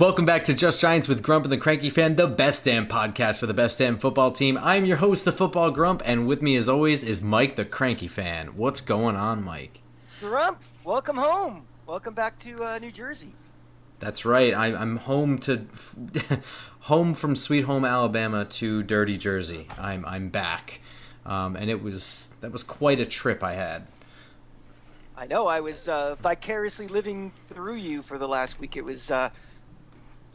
Welcome back to Just Giants with Grump and the Cranky Fan, the best damn podcast for the best damn football team. I'm your host, the Football Grump, and with me as always is Mike the Cranky Fan. What's going on, Mike? Grump, welcome home. Welcome back to uh, New Jersey. That's right. I, I'm home to home from Sweet Home Alabama to Dirty Jersey. I'm I'm back, um, and it was that was quite a trip I had. I know. I was uh, vicariously living through you for the last week. It was. Uh,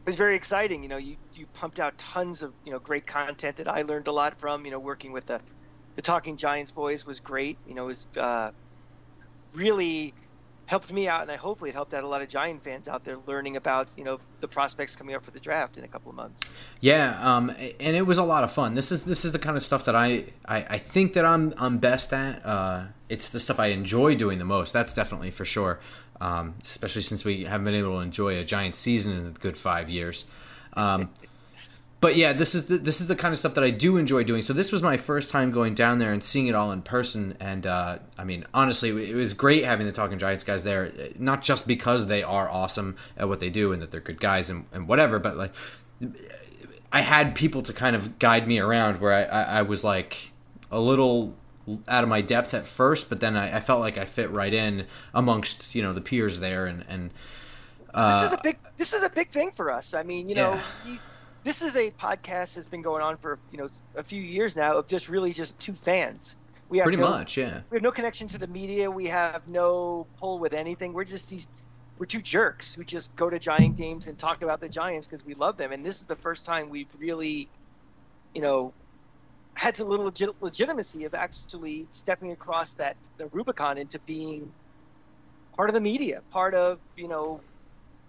was very exciting. You know, you, you pumped out tons of you know great content that I learned a lot from. You know, working with the the Talking Giants boys was great. You know, it was uh, really helped me out, and I hopefully it helped out a lot of Giant fans out there learning about you know the prospects coming up for the draft in a couple of months. Yeah, um, and it was a lot of fun. This is this is the kind of stuff that I I, I think that I'm I'm best at. Uh, it's the stuff I enjoy doing the most. That's definitely for sure um, especially since we haven't been able to enjoy a giant season in a good five years. Um, but yeah, this is the, this is the kind of stuff that I do enjoy doing. So this was my first time going down there and seeing it all in person. And uh, I mean, honestly, it was great having the Talking Giants guys there. Not just because they are awesome at what they do and that they're good guys and, and whatever, but like I had people to kind of guide me around where I, I, I was like a little out of my depth at first, but then I, I, felt like I fit right in amongst you know the peers there, and and uh, this is a big this is a big thing for us. I mean, you know, yeah. this is a podcast that's been going on for you know a few years now of just really just two fans. We have pretty no, much, yeah. We have no connection to the media. We have no pull with anything. We're just these. We're two jerks who just go to Giant games and talk about the Giants because we love them. And this is the first time we've really, you know, had a little legit- legitimacy of actually stepping across that the Rubicon into being part of the media, part of you know,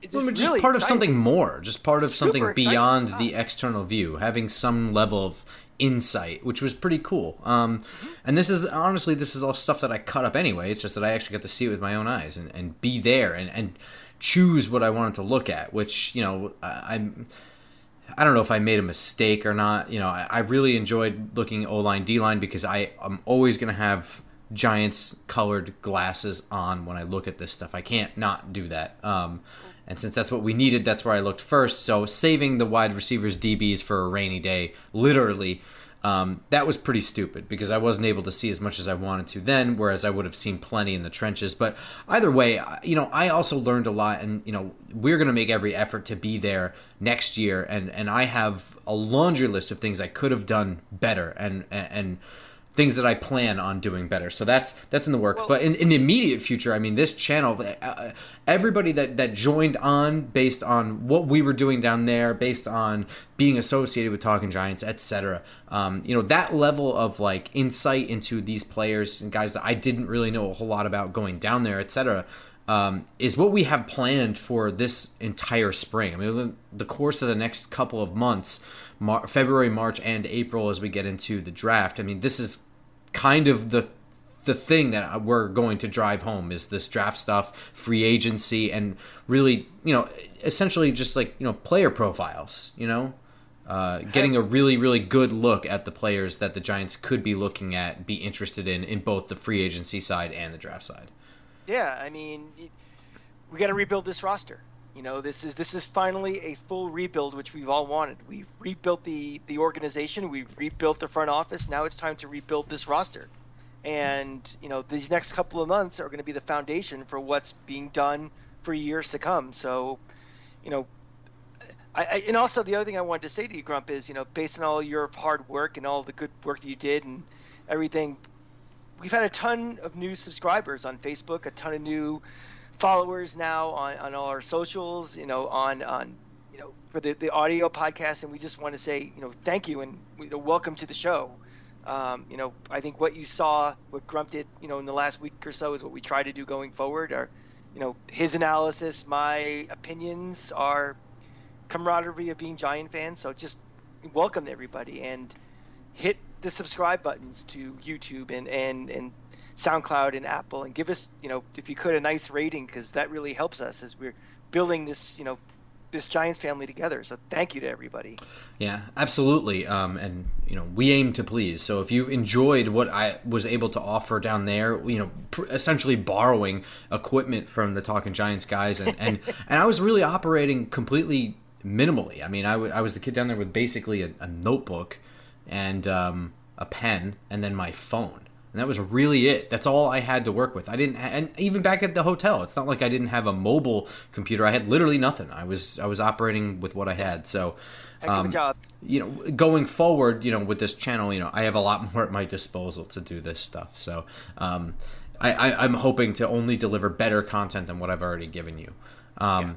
it's just, well, just really part exciting. of something more, just part of Super something beyond the external view, having some level of insight, which was pretty cool. Um. And this is honestly, this is all stuff that I cut up anyway. It's just that I actually got to see it with my own eyes and, and be there and, and choose what I wanted to look at, which you know I'm I don't know if I made a mistake or not. You know, I, I really enjoyed looking O line, D line because I I'm always gonna have Giants colored glasses on when I look at this stuff. I can't not do that. Um, and since that's what we needed, that's where I looked first. So saving the wide receivers DBs for a rainy day, literally um, that was pretty stupid because I wasn't able to see as much as I wanted to then, whereas I would have seen plenty in the trenches. But either way, you know, I also learned a lot, and you know, we're going to make every effort to be there next year, and and I have a laundry list of things I could have done better, and and things that I plan on doing better. So that's that's in the work. Well, but in, in the immediate future, I mean, this channel, uh, everybody that that joined on based on what we were doing down there, based on being associated with Talking Giants, etc. Um, you know, that level of like insight into these players and guys that I didn't really know a whole lot about going down there, etc. Um, is what we have planned for this entire spring. I mean, the, the course of the next couple of months, Mar- February, March, and April, as we get into the draft. I mean, this is kind of the the thing that we're going to drive home is this draft stuff, free agency, and really, you know, essentially just like you know player profiles. You know, uh, getting a really really good look at the players that the Giants could be looking at, be interested in in both the free agency side and the draft side. Yeah, I mean, we got to rebuild this roster. You know, this is this is finally a full rebuild, which we've all wanted. We've rebuilt the the organization, we've rebuilt the front office. Now it's time to rebuild this roster, and you know, these next couple of months are going to be the foundation for what's being done for years to come. So, you know, I, I, and also the other thing I wanted to say to you, Grump, is you know, based on all your hard work and all the good work that you did and everything, we've had a ton of new subscribers on Facebook, a ton of new followers now on, on all our socials, you know, on, on, you know, for the, the audio podcast. And we just want to say, you know, thank you and you know, welcome to the show. Um, you know, I think what you saw, what Grump did, you know, in the last week or so is what we try to do going forward. Or, you know, his analysis, my opinions are camaraderie of being Giant fans. So just welcome everybody. And, hit the subscribe buttons to YouTube and and and SoundCloud and Apple, and give us, you know, if you could, a nice rating because that really helps us as we're building this, you know, this Giants family together. So thank you to everybody. Yeah, absolutely. Um, and you know, we aim to please. So if you enjoyed what I was able to offer down there, you know, pr- essentially borrowing equipment from the Talking Giants guys, and and, and I was really operating completely minimally. I mean, I, w- I was the kid down there with basically a, a notebook and um, a pen, and then my phone and that was really it. That's all I had to work with. I didn't, ha- and even back at the hotel, it's not like I didn't have a mobile computer. I had literally nothing. I was I was operating with what I had. So, um, job. You know, going forward, you know, with this channel, you know, I have a lot more at my disposal to do this stuff. So, um, I, I am hoping to only deliver better content than what I've already given you. Um, yeah.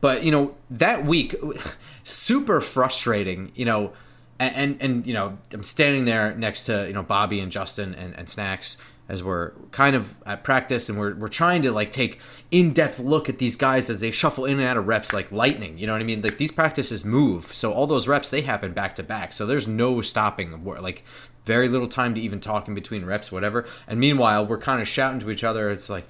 But you know, that week, super frustrating. You know and, and, and you know I'm standing there next to you know Bobby and Justin and, and Snacks as we're kind of at practice and we're we're trying to like take in depth look at these guys as they shuffle in and out of reps like lightning. You know what I mean? Like these practices move, so all those reps they happen back to back. So there's no stopping. Like very little time to even talk in between reps, whatever. And meanwhile, we're kind of shouting to each other. It's like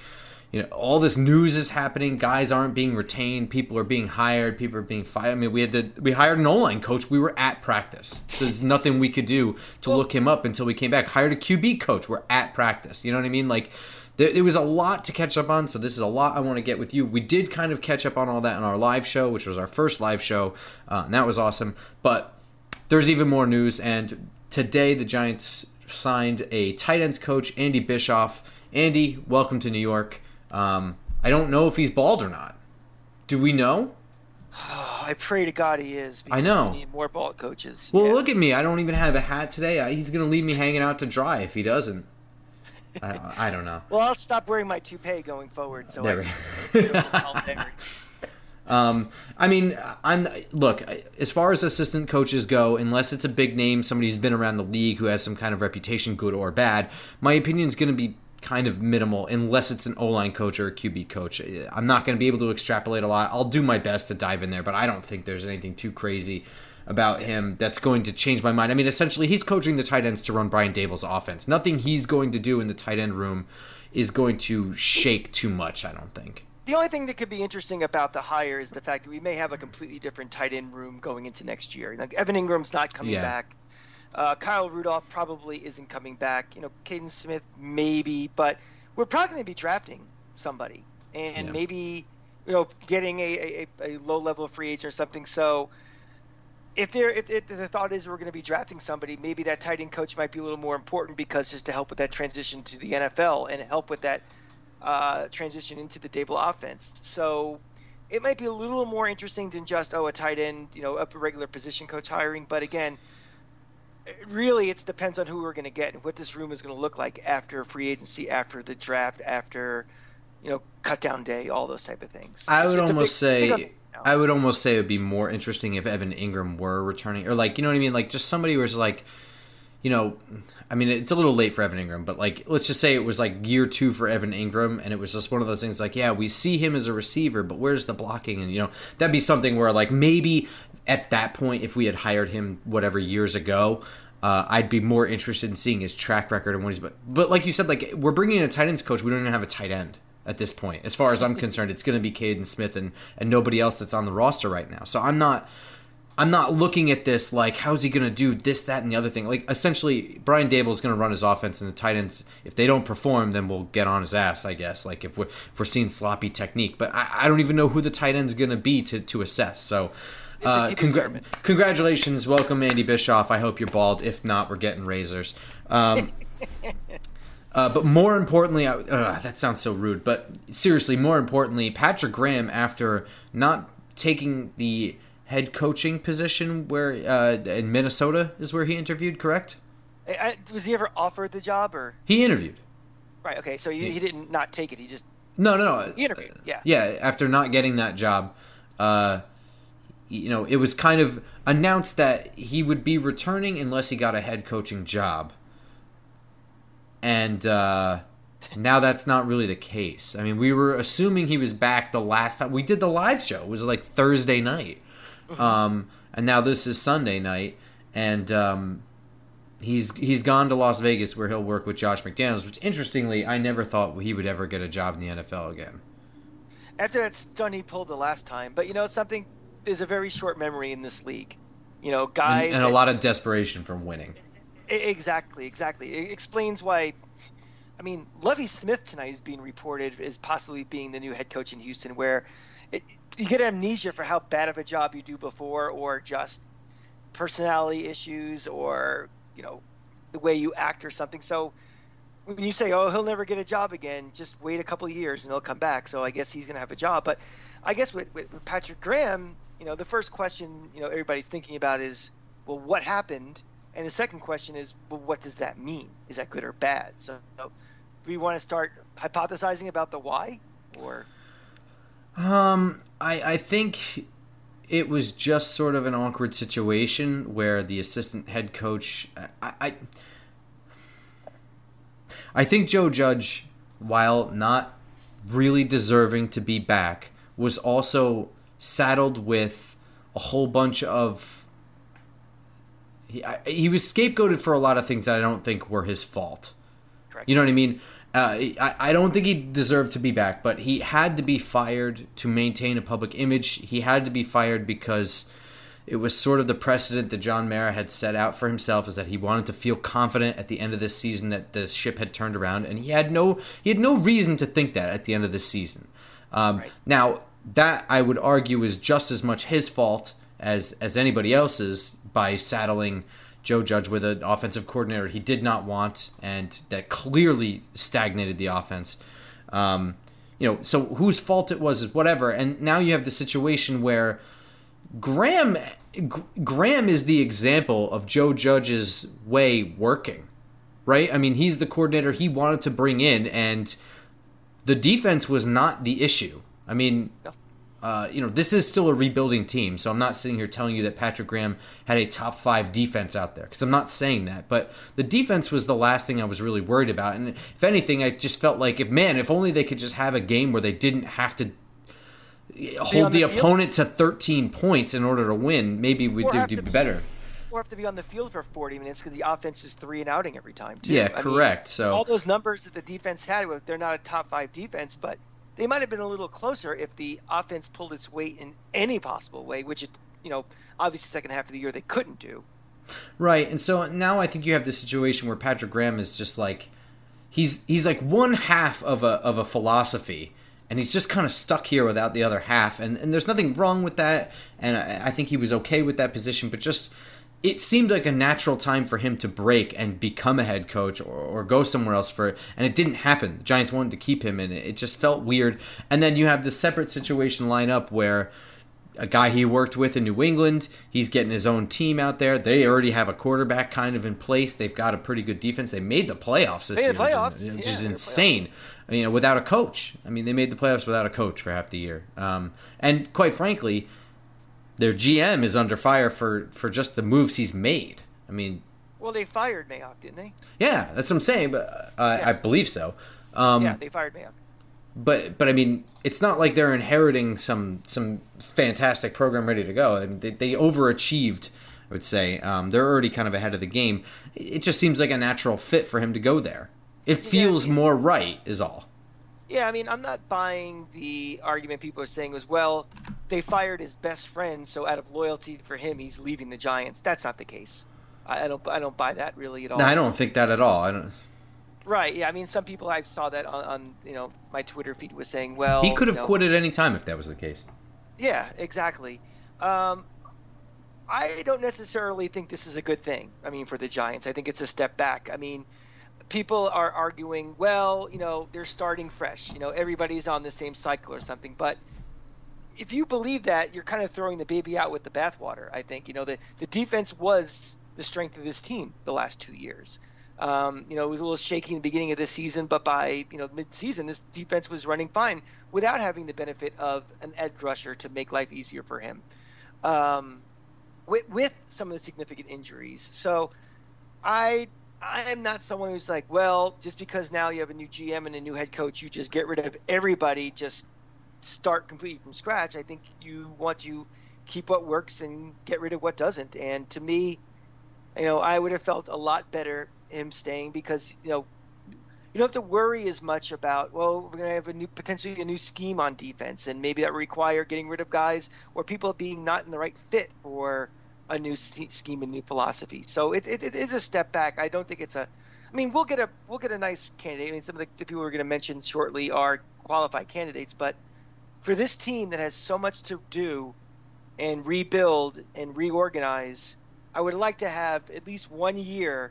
you know all this news is happening. Guys aren't being retained. People are being hired. People are being fired. I mean we had to we hired an o-line coach. We were at practice. So there's nothing we could do to look him up until we came back. Hired a qb coach. We're at practice. You know what i mean? Like there, there was a lot to catch up on. So this is a lot i want to get with you. We did kind of catch up on all that in our live show which was our first live show uh, and that was awesome. But there's even more news. And today the giants signed a tight ends coach andy bischoff. Andy welcome to new york um, I don't know if he's bald or not. Do we know? I pray to God he is. I know. We need more bald coaches. Well, yeah. look at me. I don't even have a hat today. He's going to leave me hanging out to dry if he doesn't. I, I, don't know. Well, I'll stop wearing my toupee going forward. So there I, um, I mean, I'm look as far as assistant coaches go. Unless it's a big name, somebody who's been around the league who has some kind of reputation, good or bad, my opinion is going to be kind of minimal unless it's an O line coach or a QB coach. I'm not going to be able to extrapolate a lot. I'll do my best to dive in there, but I don't think there's anything too crazy about him that's going to change my mind. I mean, essentially, he's coaching the tight ends to run Brian Daboll's offense. Nothing he's going to do in the tight end room is going to shake too much, I don't think. The only thing that could be interesting about the hire is the fact that we may have a completely different tight end room going into next year. Like Evan Engram's not coming yeah. back. Uh, Kyle Rudolph probably isn't coming back. You know, Kaden Smith maybe, but we're probably going to be drafting somebody and yeah. maybe you know getting a, a, a low level free agent or something. So if there if, if the thought is we're going to be drafting somebody, maybe that tight end coach might be a little more important because just to help with that transition to the NFL and help with that uh, transition into the Daboll offense. So it might be a little more interesting than just oh a tight end, you know, a regular position coach hiring. But again, really it depends on who we're going to get and what this room is going to look like after free agency, after the draft, after you know cut down day, all those type of things. I would almost big, say. Big I would almost say it would be more interesting if Evan Engram were returning, or like you know what I mean, like just somebody was like, you know, I mean it's a little late for Evan Engram, but like let's just say it was like year two for Evan Engram, and it was just one of those things like, yeah, we see him as a receiver, but where's the blocking? And you know that'd be something where like maybe at that point, if we had hired him whatever years ago, uh, I'd be more interested in seeing his track record and what he's. But, but like you said, like we're bringing in a tight ends coach. We don't even have a tight end at this point. As far as I'm concerned, it's going to be Kaden Smith and and nobody else that's on the roster right now. So I'm not. I'm not looking at this like how's he going to do this, that, and the other thing. Like essentially, Brian Daboll is going to run his offense, and the tight ends, if they don't perform, then we'll get on his ass, I guess. Like if we're if we're seeing sloppy technique, but I, I don't even know who the tight end's going to be to to assess. So uh, congra- congratulations, welcome Andy Bischoff. I hope you're bald. If not, we're getting razors. Um, uh, but more importantly, uh, that sounds so rude. But seriously, more importantly, Patrick Graham, after not taking the head coaching position where uh, in Minnesota is where he interviewed, correct? I, was he ever offered the job or he interviewed? Right. Okay. So he, he, he didn't not take it. He just no, no, no. He interviewed. Yeah. Yeah. After not getting that job, uh, you know, it was kind of announced that he would be returning unless he got a head coaching job. And uh, now that's not really the case. I mean, we were assuming he was back the last time we did the live show. It was like Thursday night. Um, and now this is Sunday night. And um, he's he's gone to Las Vegas where he'll work with Josh McDaniels, which interestingly I never thought he would ever get a job in the NFL again. After that stunt he pulled the last time, but you know something, there's a very short memory in this league. You know, guys and, and a lot of desperation from winning. Exactly, exactly. It explains why. I mean, Lovie Smith tonight is being reported as possibly being the new head coach in Houston, where it, you get amnesia for how bad of a job you do before, or just personality issues, or you know, the way you act or something. So when you say, "Oh, he'll never get a job again," just wait a couple of years and he'll come back. So I guess he's going to have a job. But I guess with, with, with Patrick Graham, you know, the first question you know everybody's thinking about is, well, what happened? And the second question is, well, what does that mean? Is that good or bad? So, we want to start hypothesizing about the why, or um, I I think it was just sort of an awkward situation where the assistant head coach I, I I think Joe Judge, while not really deserving to be back, was also saddled with a whole bunch of. He, he was scapegoated for a lot of things that I don't think were his fault. Correct. You know what I mean? Uh, I, I don't think he deserved to be back, but he had to be fired to maintain a public image. He had to be fired because it was sort of the precedent that John Mara had set out for himself is that he wanted to feel confident at the end of this season that the ship had turned around, and he had no he had no reason to think that at the end of this season. Um, right. Now that I would argue is just as much his fault as as anybody else's by saddling Joe Judge with an offensive coordinator he did not want and that clearly stagnated the offense. Um, you know, so whose fault it was is whatever. And now you have the situation where Graham Graham is the example of Joe Judge's way working, right? I mean, he's the coordinator he wanted to bring in, and the defense was not the issue. I mean, uh, you know, this is still a rebuilding team, so I'm not sitting here telling you that Patrick Graham had a top five defense out there because I'm not saying that. But the defense was the last thing I was really worried about, and if anything, I just felt like if man, if only they could just have a game where they didn't have to hold the, the opponent to 13 points in order to win, maybe we do, do be, better. Or have to be on the field for 40 minutes because the offense is three and outing every time, too. Yeah, I correct. Mean, so all those numbers that the defense had, they're not a top five defense, but they might have been a little closer if the offense pulled its weight in any possible way, which it, you know, obviously second half of the year they couldn't do. Right, and so now I think you have this situation where Patrick Graham is just like he's he's like one half of a of a philosophy and he's just kind of stuck here without the other half. And, and there's nothing wrong with that, and I, I think he was okay with that position, but just it seemed like a natural time for him to break and become a head coach or, or go somewhere else for it, and it didn't happen. The Giants wanted to keep him, and it, it just felt weird. And then you have the separate situation line up where a guy he worked with in New England. He's getting his own team out there. They already have a quarterback kind of in place. They've got a pretty good defense. They made the playoffs this year, playoffs. which, which yeah, is insane you know, without a coach. I mean, they made the playoffs without a coach for half the year. Um, and quite frankly, their GM is under fire for for just the moves he's made. I mean, well, they fired Mayock, didn't they? Yeah, that's what I'm saying. But uh, yeah. I believe so. Um, yeah, they fired Mayock. But but I mean, it's not like they're inheriting some some fantastic program ready to go. I mean, they, they overachieved. I would say um, they're already kind of ahead of the game. It just seems like a natural fit for him to go there. It feels yeah, more right, is all. Yeah, I mean, I'm not buying the argument people are saying was, well, they fired his best friend, so out of loyalty for him, he's leaving the Giants. That's not the case. I, I don't, I don't buy that really at all. No, I don't think that at all. I don't. Right. Yeah. I mean, some people I saw that on, on you know my Twitter feed was saying, well, he could have you know, quit at any time if that was the case. Yeah. Exactly. Um, I don't necessarily think this is a good thing. I mean, for the Giants, I think it's a step back. I mean, people are arguing, well, you know, they're starting fresh. You know, everybody's on the same cycle or something. But if you believe that, you're kind of throwing the baby out with the bathwater. I think you know the the defense was the strength of this team the last two years. Um, you know, it was a little shaky in the beginning of this season, but by you know mid-season, this defense was running fine without having the benefit of an edge rusher to make life easier for him. Um, with, with some of the significant injuries, so I I am not someone who's like, well, just because now you have a new GM and a new head coach, you just get rid of everybody, just start completely from scratch. I think you want to keep what works and get rid of what doesn't. And to me, you know, I would have felt a lot better him staying because you know you don't have to worry as much about well we're going to have a new potentially a new scheme on defense and maybe that require getting rid of guys or people being not in the right fit for a new scheme and new philosophy so it, it, it is a step back i don't think it's a i mean we'll get a we'll get a nice candidate i mean some of the, the people we're going to mention shortly are qualified candidates but for this team that has so much to do and rebuild and reorganize i would like to have at least one year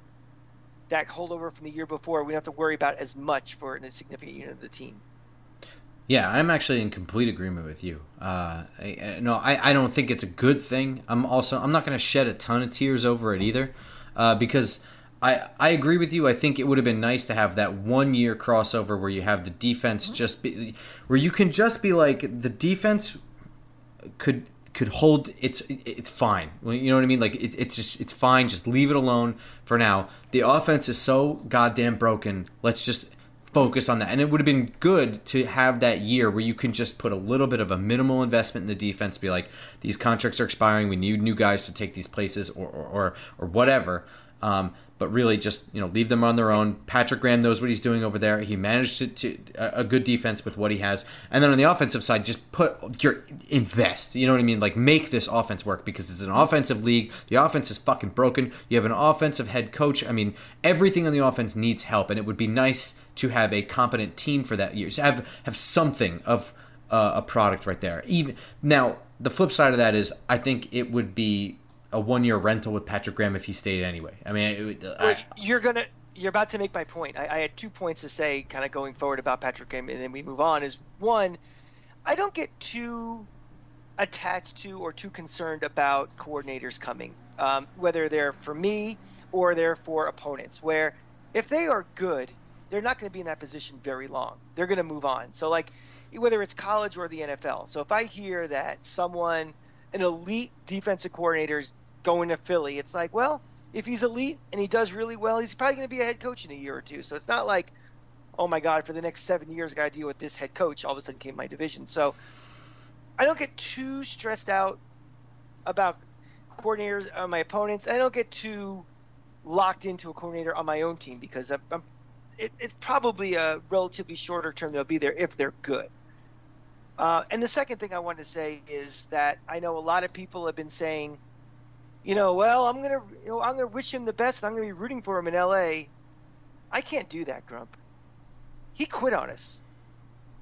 that holdover from the year before, we don't have to worry about as much for a significant unit of the team. Yeah, I'm actually in complete agreement with you. Uh, I, no, I, I don't think it's a good thing. I'm also I'm not going to shed a ton of tears over it either, uh, because I I agree with you. I think it would have been nice to have that one year crossover where you have the defense just be where you can just be like the defense could could hold it's it's fine. You know what i mean? Like it, it's just it's fine. Just leave it alone for now. The offense is so goddamn broken. Let's just focus on that and it would have been good to have that year where you can just put a little bit of a minimal investment in the defense be like these contracts are expiring we need new guys to take these places or or, or, or whatever um, but really just you know leave them on their own. Patrick Graham knows what he's doing over there. He managed to, to a good defense with what he has, and then on the offensive side, just put your invest. You know what I mean? Like make this offense work because it's an offensive league. The offense is fucking broken. You have an offensive head coach. I mean, everything on the offense needs help, and it would be nice to have a competent team for that year. So have have something of uh, a product right there. Even now, the flip side of that is, I think it would be a one year rental with Patrick Graham if he stayed anyway. I mean, it, I, you're gonna you're about to make my point. I, I, had two points to say, kind of going forward about Patrick Graham, and then we move on. Is one, I don't get too attached to or too concerned about coordinators coming, um, whether they're for me or they're for opponents. Where if they are good, they're not going to be in that position very long. They're going to move on. So like whether it's college or the NFL. So if I hear that someone an elite defensive coordinator is going to Philly, it's like, well, if he's elite and he does really well, he's probably going to be a head coach in a year or two. So it's not like, oh my God, for the next seven years, I got to deal with this head coach. All of a sudden came my division. So I don't get too stressed out about coordinators on my opponents. I don't get too locked into a coordinator on my own team because I'm, I'm, it, it's probably a relatively shorter term they'll be there if they're good. Uh, and the second thing I want to say is that I know a lot of people have been saying, you know, well, I'm gonna, you know, I'm gonna wish him the best, and I'm gonna be rooting for him in L.A. I can't do that, Grump. He quit on us,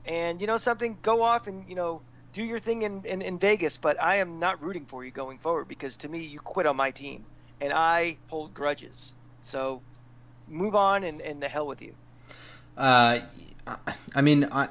and you know something, go off and you know do your thing in, in, in Vegas, but I am not rooting for you going forward because to me you quit on my team, and I hold grudges. So move on and, and the hell with you. Uh, I mean, I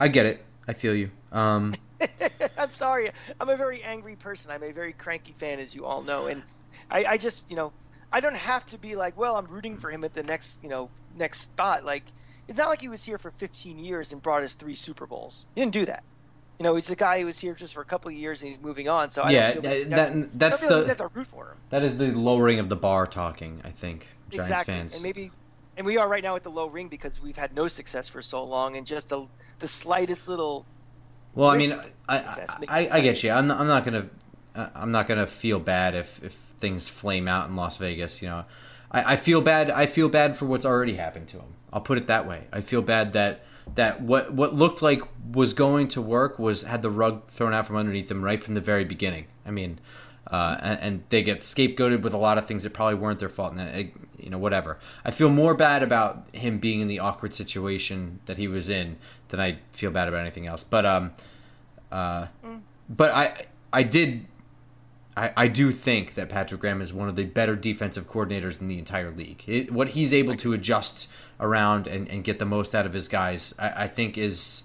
I get it. I feel you. Um, I'm sorry. I'm a very angry person. I'm a very cranky fan, as you all know, and I, I just, you know, I don't have to be like, well, I'm rooting for him at the next, you know, next spot. Like, it's not like he was here for 15 years and brought us three Super Bowls. He didn't do that. You know, he's a guy who was here just for a couple of years and he's moving on. So I yeah, don't feel that, that, that's the like root for him. That is the lowering of the bar talking. I think Giants exactly. fans, and maybe, and we are right now at the low ring because we've had no success for so long, and just a the slightest little. Well, I mean, I I, I, I, get you. I'm not, I'm not gonna uh, I'm not gonna feel bad if if things flame out in Las Vegas. You know, I, I feel bad. I feel bad for what's already happened to him. I'll put it that way. I feel bad that that what what looked like was going to work was had the rug thrown out from underneath them right from the very beginning. I mean, uh, and, and, they get scapegoated with a lot of things that probably weren't their fault. And it, you know, whatever. I feel more bad about him being in the awkward situation that he was in than I feel bad about anything else. But um, uh, mm. but I I did. I, I do think that Patrick Graham is one of the better defensive coordinators in the entire league. It, what he's able to adjust around and, and get the most out of his guys, I, I think, is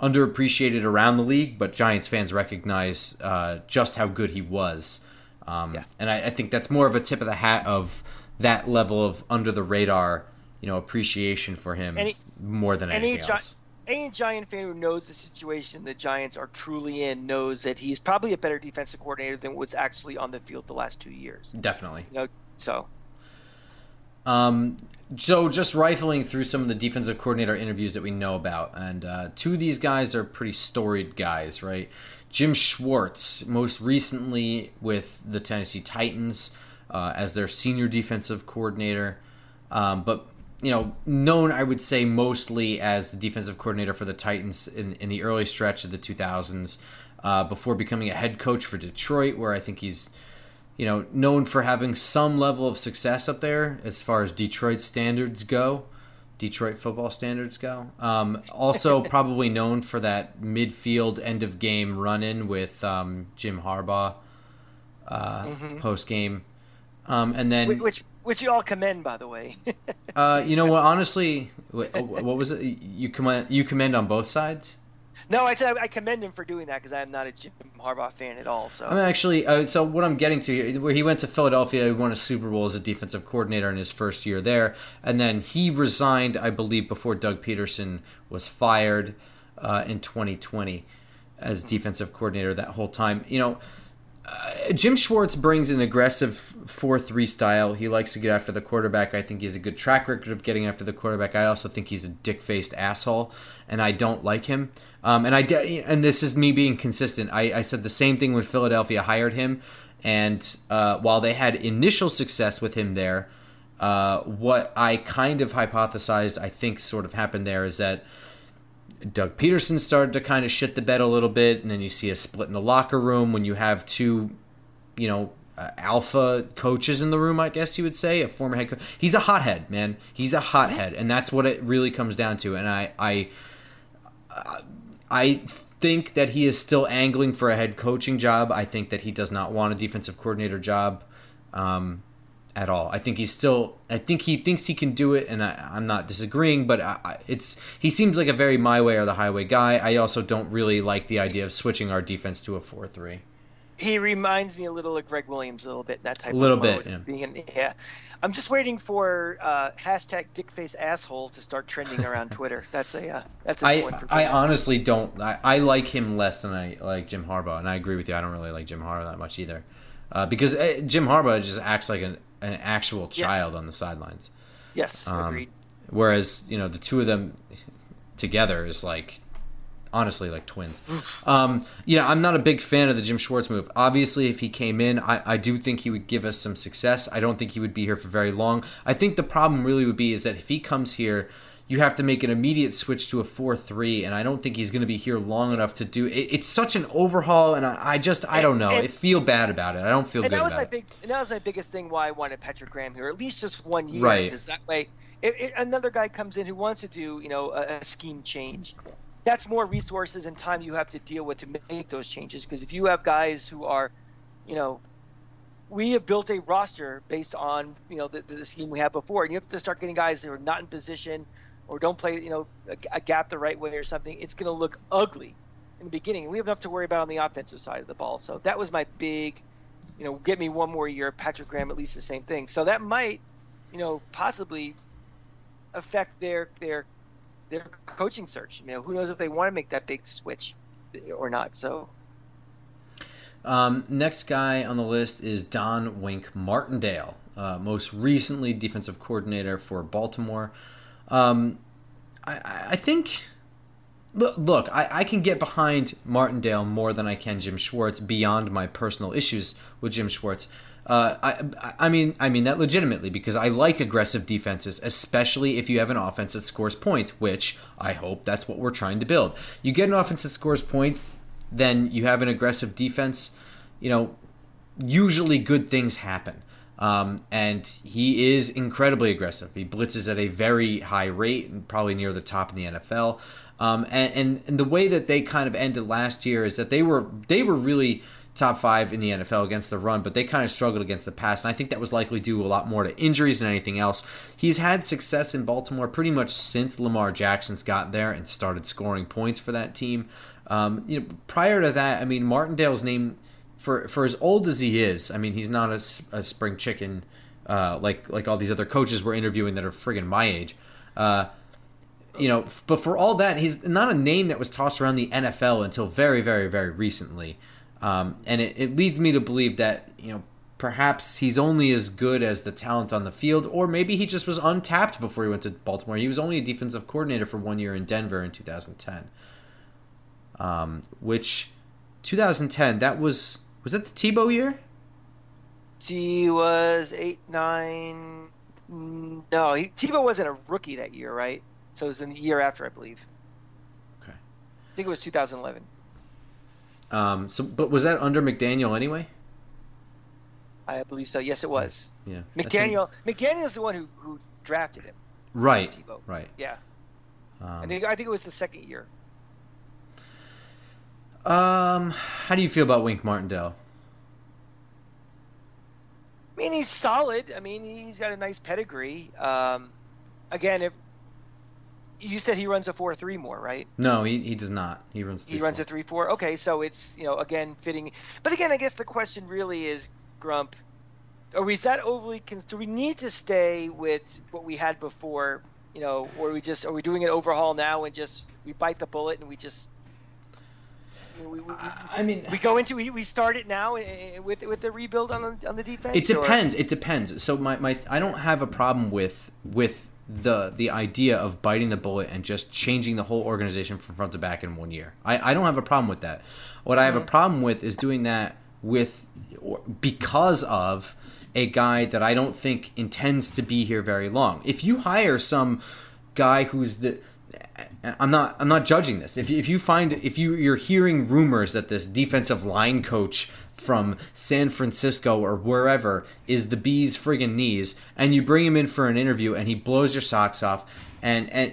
underappreciated around the league, but Giants fans recognize uh, just how good he was. Um, yeah. And I, I, think that's more of a tip of the hat of that level of under the radar, you know, appreciation for him any, more than anything any else. any Giant fan who knows the situation the Giants are truly in knows that he's probably a better defensive coordinator than was actually on the field the last two years. Definitely. You know, so. Um, so just rifling through some of the defensive coordinator interviews that we know about, and uh, two of these guys are pretty storied guys, right? Jim Schwartz, most recently with the Tennessee Titans uh, as their senior defensive coordinator, um, but you know, known I would say mostly as the defensive coordinator for the Titans in, in the early stretch of the 2000s, uh, before becoming a head coach for Detroit, where I think he's you know known for having some level of success up there as far as Detroit standards go. Detroit football standards go. Um, also, probably known for that midfield end of game run in with um, Jim Harbaugh uh, mm-hmm. post game, um, and then which which you all commend, by the way. uh, you know what? Honestly, what, what was it? You commend you commend on both sides. No, I said I commend him for doing that because I'm not a Jim Harbaugh fan at all. So I'm actually. Uh, so what I'm getting to, here, where he went to Philadelphia, he won a Super Bowl as a defensive coordinator in his first year there, and then he resigned, I believe, before Doug Pederson was fired uh, in 2020 as defensive coordinator that whole time. You know. Uh, Jim Schwartz brings an aggressive 4 3 style. He likes to get after the quarterback. I think he has a good track record of getting after the quarterback. I also think he's a dick faced asshole, and I don't like him. Um, and I de- and this is me being consistent. I, I, said the same thing when Philadelphia hired him, and uh, while they had initial success with him there, uh, what I kind of hypothesized, I think, sort of happened there is that Doug Pederson started to kind of shit the bed a little bit, and then you see a split in the locker room when you have two, you know, uh, alpha coaches in the room. I guess you would say a former head coach. He's a hothead, man. He's a hothead, and that's what it really comes down to. And I, I. Uh, I think that he is still angling for a head coaching job. I think that he does not want a defensive coordinator job um, at all. I think he's still. I think he thinks he can do it, and I, am not disagreeing. But I, it's he seems like a very my way or the highway guy. I also don't really like the idea of switching our defense to a four three. He reminds me a little of Gregg Williams, a little bit that type. A little of bit, yeah. Being yeah. I'm just waiting for uh, hashtag dickface asshole to start trending around Twitter. That's a uh, that's a I, I honestly don't. I, I like him less than I like Jim Harbaugh, and I agree with you. I don't really like Jim Harbaugh that much either, uh, because uh, Jim Harbaugh just acts like an, an actual child yeah. on the sidelines. Yes, um, agreed. Whereas you know the two of them together is like honestly like twins. Um, you know, I'm not a big fan of the Jim Schwartz move. Obviously, if he came in, I, I do think he would give us some success. I don't think he would be here for very long. I think the problem really would be is that if he comes here, you have to make an immediate switch to a 4-3 and i don't think he's going to be here long enough to do it, it's such an overhaul and i, I just i don't know and, i feel bad about it i don't feel and good that was my it. big and that was my biggest thing why i wanted patrick graham here at least just one year right because that way if, another guy comes in who wants to do you know a, a scheme change that's more resources and time you have to deal with to make those changes. Because if you have guys who are, you know, we have built a roster based on you know the, the scheme we had before, and you have to start getting guys who are not in position or don't play you know a, a gap the right way or something. It's going to look ugly in the beginning. We have enough to worry about on the offensive side of the ball. So that was my big, you know, get me one more year. Patrick Graham, at least the same thing. So that might, you know, possibly affect their their their coaching search. You know, who knows if they want to make that big switch or not. So. Um, next guy on the list is Don Wink Martindale, uh, most recently defensive coordinator for Baltimore. Um, I, I, think, look, look I, I, can get behind Martindale more than I can Jim Schwartz beyond my personal issues with Jim Schwartz. Uh, I, I mean, I mean that legitimately because I like aggressive defenses, especially if you have an offense that scores points, which I hope that's what we're trying to build. You get an offense that scores points, then you have an aggressive defense. You know, usually good things happen. Um, and he is incredibly aggressive. He blitzes at a very high rate and probably near the top in the NFL. Um, and, and, and the way that they kind of ended last year is that they were they were really top five in the NFL against the run, but they kind of struggled against the pass. And I think that was likely due a lot more to injuries than anything else. He's had success in Baltimore pretty much since Lamar Jackson's got there and started scoring points for that team. Um, you know, prior to that, I mean, Martindale's name for for as old as he is, I mean, he's not a, a spring chicken uh, like like all these other coaches we're interviewing that are friggin' my age. Uh, you know, but for all that, he's not a name that was tossed around the NFL until very, very, very recently. Um, and it, it leads me to believe that, you know, perhaps he's only as good as the talent on the field, or maybe he just was untapped before he went to Baltimore. He was only a defensive coordinator for one year in Denver in 2010, um, which 2010. That was was that the Tebow year? He was eight nine. No, he, Tebow wasn't a rookie that year, right? So it was in the year after, I believe. Okay. I think it was 2011. Um. So, but was that under McDaniel anyway? I believe so. Yes, it was. Yeah. McDaniel. Think... McDaniel's the one who, who drafted him. Right. Right. Yeah. Um, I think I think it was the second year. Um, how do you feel about Wink Martindale? I mean, he's solid. I mean, he's got a nice pedigree. Um, again, if you said he runs a four three more, right? No, he, he does not. He runs. He runs a three four. Okay, so it's you know again fitting. But again, I guess the question really is, Grump, are we that overly? do we need to stay with what we had before? You know, or are we just are we doing an overhaul now and just we bite the bullet and we just we, we, I mean, we go into we, we start it now eh, eh, eh, with with the rebuild on the on the defense. It depends. Or? It depends. So my, my I don't have a problem with with the the idea of biting the bullet and just changing the whole organization from front to back in one year. I, I don't have a problem with that. What I have a problem with is doing that with or because of a guy that I don't think intends to be here very long. If you hire some guy who's the I'm not I'm not judging this. If if you find if you you're hearing rumors that this defensive line coach from San Francisco or wherever is the bee's friggin' knees, and you bring him in for an interview and he blows your socks off, and and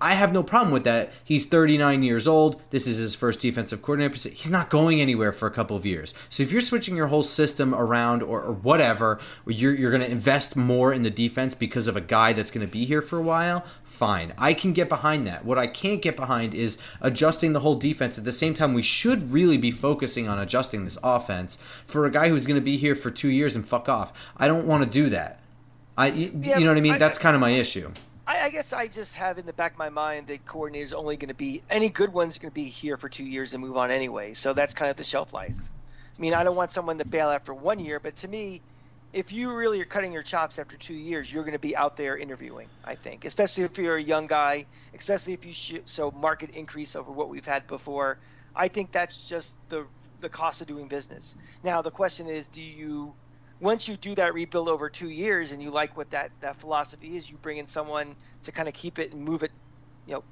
I have no problem with that. He's 39 years old. This is his first defensive coordinator. He's not going anywhere for a couple of years. So if you're switching your whole system around or, or whatever, or you're, you're going to invest more in the defense because of a guy that's going to be here for a while, fine. I can get behind that. What I can't get behind is adjusting the whole defense. At the same time, we should really be focusing on adjusting this offense for a guy who's going to be here for two years and fuck off. I don't want to do that. I, you, yeah, you know what I mean? I, That's kind of my issue. I, guess I just have in the back of my mind that coordinator's only going to be any good one's going to be here for two years and move on anyway. So that's kind of the shelf life. I mean, I don't want someone to bail after one year, but to me, if you really are cutting your chops after two years, you're going to be out there interviewing. I think, especially if you're a young guy, especially if you sh- so market increase over what we've had before. I think that's just the the cost of doing business. Now the question is, do you once you do that rebuild over two years and you like what that that philosophy is, you bring in someone to kind of keep it and move it, you know,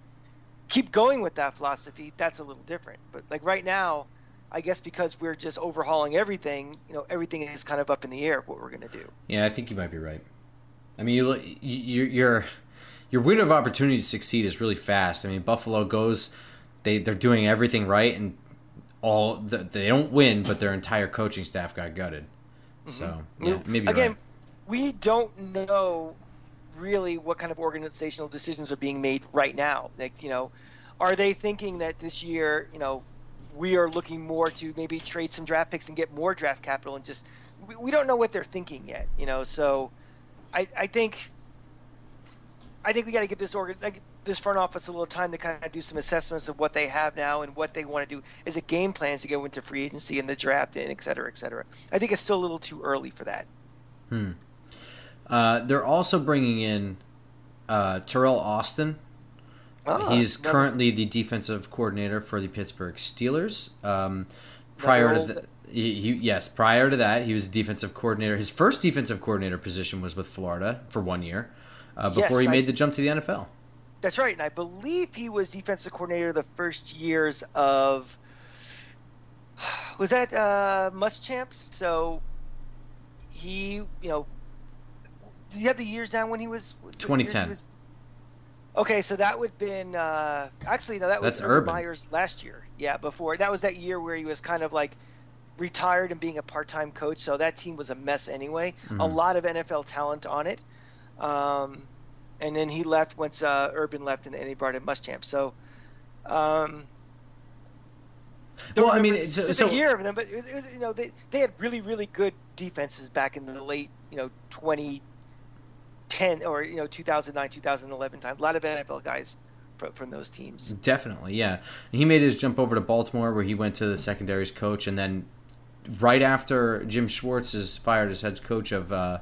keep going with that philosophy. That's a little different. But like right now I guess because we're just overhauling everything, you know, everything is kind of up in the air of what we're going to do. Yeah, I think you might be right. I mean, you, you your your window of opportunity to succeed is really fast. I mean, Buffalo goes, they they're doing everything right, and all the, they don't win, but their entire coaching staff got gutted. Mm-hmm. So yeah, maybe again, right. we don't know really what kind of organizational decisions are being made right now. Like you know, are they thinking that this year, you know, we are looking more to maybe trade some draft picks and get more draft capital and just we, we don't know what they're thinking yet, you know. So I, I think I think we got to give this organ like, this front office a little time to kind of do some assessments of what they have now and what they want to do as a game plan to go into free agency and the draft and et cetera, et cetera. I think it's still a little too early for that. Hmm. Uh, they're also bringing in uh, Teryl Austin Oh, He's currently the defensive coordinator for the Pittsburgh Steelers. Um, prior to the, he, he, yes, prior to that, he was defensive coordinator. His first defensive coordinator position was with Florida for one year uh, before yes, he made the jump to the NFL. That's right, and I believe he was defensive coordinator the first years of was that uh, Muschamps. So he, you know, did you have the years down when he was 2010? Okay, so that would have been uh, actually no, that was Urban, Urban Meyer's last year. Yeah, before that was that year where he was kind of like retired and being a part-time coach. So that team was a mess anyway. Mm-hmm. A lot of NFL talent on it, um, and then he left once uh, Urban left, and, and he brought in Muschamp. So. Um, well, I mean, it's, so, a year of them, but it was, it was, you know they they had really really good defenses back in the late you know 20 10 or you know 2009 2011 time a lot of nfl guys from, from those teams definitely yeah he made his jump over to baltimore where he went to the secondaries coach and then right after jim schwartz is fired as head coach of uh,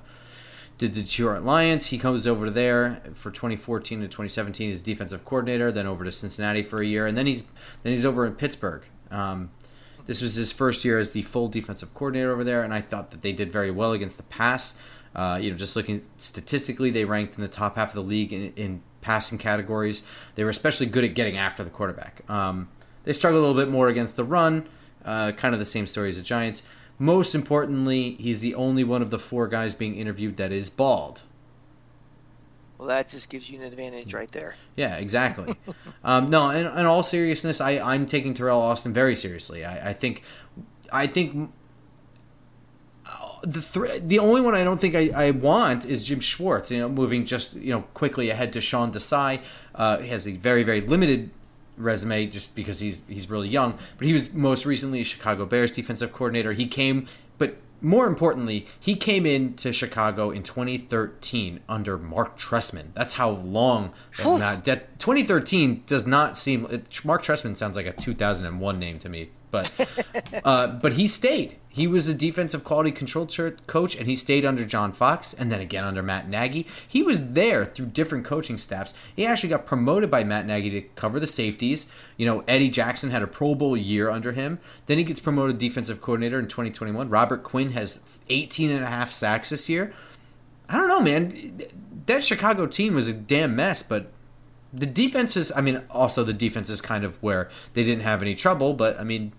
the Detroit Lions. He comes over there for 2014 to 2017 as defensive coordinator. Then over to Cincinnati for a year, and then he's then he's over in Pittsburgh. Um, This was his first year as the full defensive coordinator over there, and I thought that they did very well against the pass. Uh, you know, just looking statistically, they ranked in the top half of the league in, in passing categories. They were especially good at getting after the quarterback. Um, they struggled a little bit more against the run. Uh, kind of the same story as the Giants. Most importantly, he's the only one of the four guys being interviewed that is bald. Well, that just gives you an advantage right there. Yeah, exactly. um, no, in, in, all seriousness, I, I'm taking Teryl Austin very seriously. I, I think, I think the th- the only one I don't think I, I want is Jim Schwartz. You know, moving just you know quickly ahead to Sean Desai. Uh, he has a very very limited resume just because he's he's really young. But he was most recently a Chicago Bears defensive coordinator. He came, but more importantly, he came into Chicago in 2013 under Marc Trestman. That's how long that, that 2013 does not seem. It, Marc Trestman sounds like a 2001 name to me, but uh, but he stayed. He was the defensive quality control coach, and he stayed under John Fox, and then again under Matt Nagy. He was there through different coaching staffs. He actually got promoted by Matt Nagy to cover the safeties. You know, Eddie Jackson had a Pro Bowl year under him. Then he gets promoted defensive coordinator in 2021. Robert Quinn has 18 and a half sacks this year. I don't know, man. That Chicago team was a damn mess, but the defense is, I mean, also the defense is kind of where they didn't have any trouble, but I mean,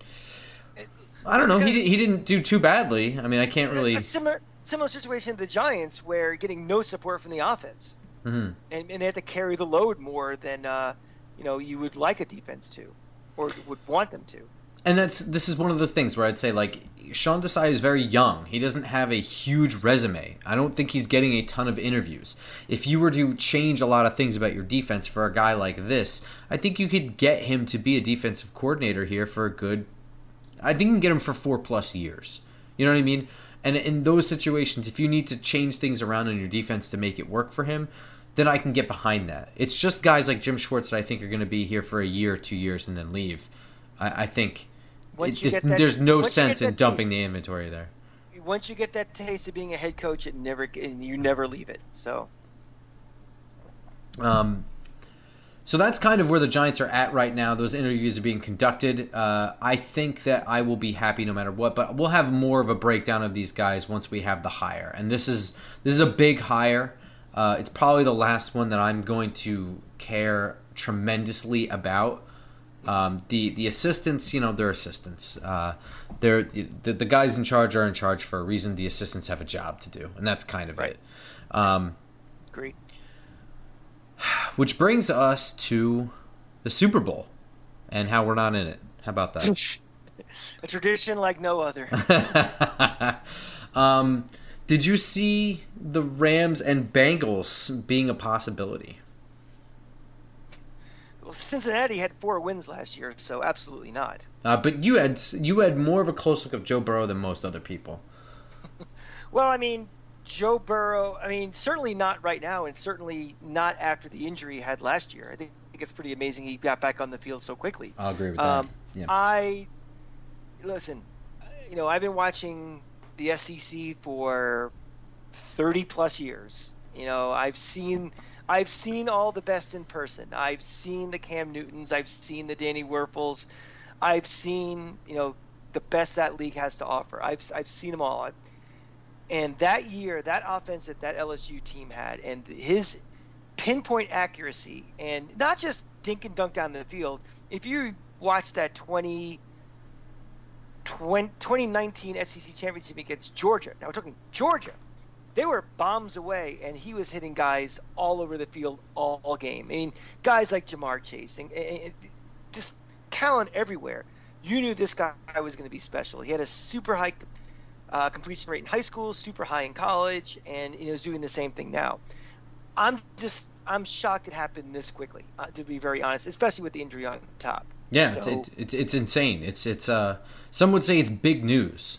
I don't know. He, he didn't do too badly. I mean, I can't really. A similar similar situation to the Giants, where getting no support from the offense, mm-hmm. and, and they had to carry the load more than uh, you know you would like a defense to, or would want them to. And that's this is one of the things where I'd say like Sean Desai is very young. He doesn't have a huge resume. I don't think he's getting a ton of interviews. If you were to change a lot of things about your defense for a guy like this, I think you could get him to be a defensive coordinator here for a good I think you can get him for four plus years. You know what I mean? And in those situations, if you need to change things around in your defense to make it work for him, then I can get behind that. It's just guys like Jim Schwartz that I think are going to be here for a year, two years, and then leave. I, I think it, that, there's no sense in dumping taste, the inventory there. Once you get that taste of being a head coach, it never you never leave it. So, um, so that's kind of where the Giants are at right now. Those interviews are being conducted. Uh, I think that I will be happy no matter what, but we'll have more of a breakdown of these guys once we have the hire. And this is this is a big hire. Uh, it's probably the last one that I'm going to care tremendously about. Um, the the assistants, you know, they're assistants. Uh, they're the, the guys in charge are in charge for a reason. The assistants have a job to do, and that's kind of right. it. Um, Great. Which brings us to the Super Bowl and how we're not in it. How about that? a tradition like no other. um, did you see the Rams and Bengals being a possibility? Well, Cincinnati had four wins last year, so absolutely not. Uh, but you had you had more of a close look of Joe Burrow than most other people. well, I mean, Joe Burrow, I mean, certainly not right now, and certainly not after the injury he had last year. I think, I think it's pretty amazing he got back on the field so quickly. I'll agree with um, that. Yeah. I listen. You know, I've been watching the SEC for 30 plus years. You know, I've seen I've seen all the best in person. I've seen the Cam Newtons. I've seen the Danny Wuerffels. I've seen you know the best that league has to offer. I've I've seen them all. I've, and that year, that offense that that LSU team had, and his pinpoint accuracy, and not just dink and dunk down the field. If you watch that 20, 20 2019 SEC championship against Georgia, now we're talking Georgia, they were bombs away, and he was hitting guys all over the field all, all game. I mean, guys like Ja'Marr Chase, and, and just talent everywhere. You knew this guy was going to be special. He had a super high uh, completion rate in high school, super high in college, and you know is doing the same thing now. I'm just I'm shocked it happened this quickly, uh, to be very honest, especially with the injury on top. Yeah, so, it's, it's it's insane. It's it's uh some would say it's big news.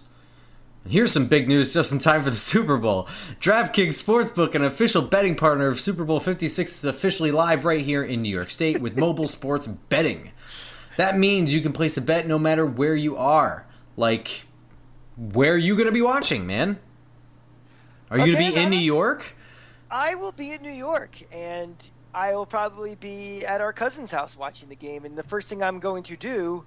Here's some big news just in time for the Super Bowl. DraftKings Sportsbook, an official betting partner of Super Bowl 56, is officially live right here in New York State with mobile sports betting. That means you can place a bet no matter where you are. Like where are you going to be watching, man? Are you okay, going to be in New York? I will be in New York, and I will probably be at our cousin's house watching the game. And the first thing I'm going to do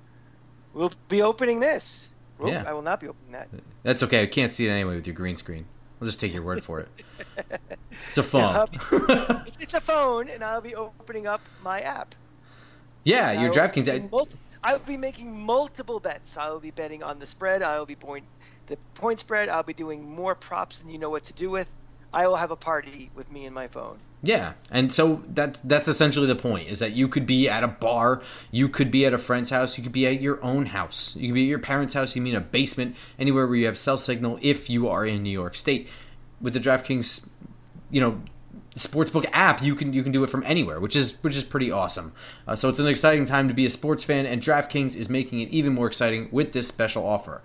we'll be opening this. yeah. I will not be opening that. That's okay. I can't see it anyway with your green screen. I'll just take your word for it. It's a phone. Yeah, it's a phone, and I'll be opening up my app. Yeah, your DraftKings. I will be making multiple bets. I will be betting on the spread. I will be point the point spread. I'll be doing more props than you know what to do with. I will have a party with me and my phone. Yeah, and so that's that's essentially the point: is that you could be at a bar, you could be at a friend's house, you could be at your own house, you could be at your parents' house, you in a basement, anywhere where you have cell signal. If you are in New York State, with the DraftKings, you know, sportsbook app, you can you can do it from anywhere, which is which is pretty awesome. Uh, so it's an exciting time to be a sports fan, and DraftKings is making it even more exciting with this special offer.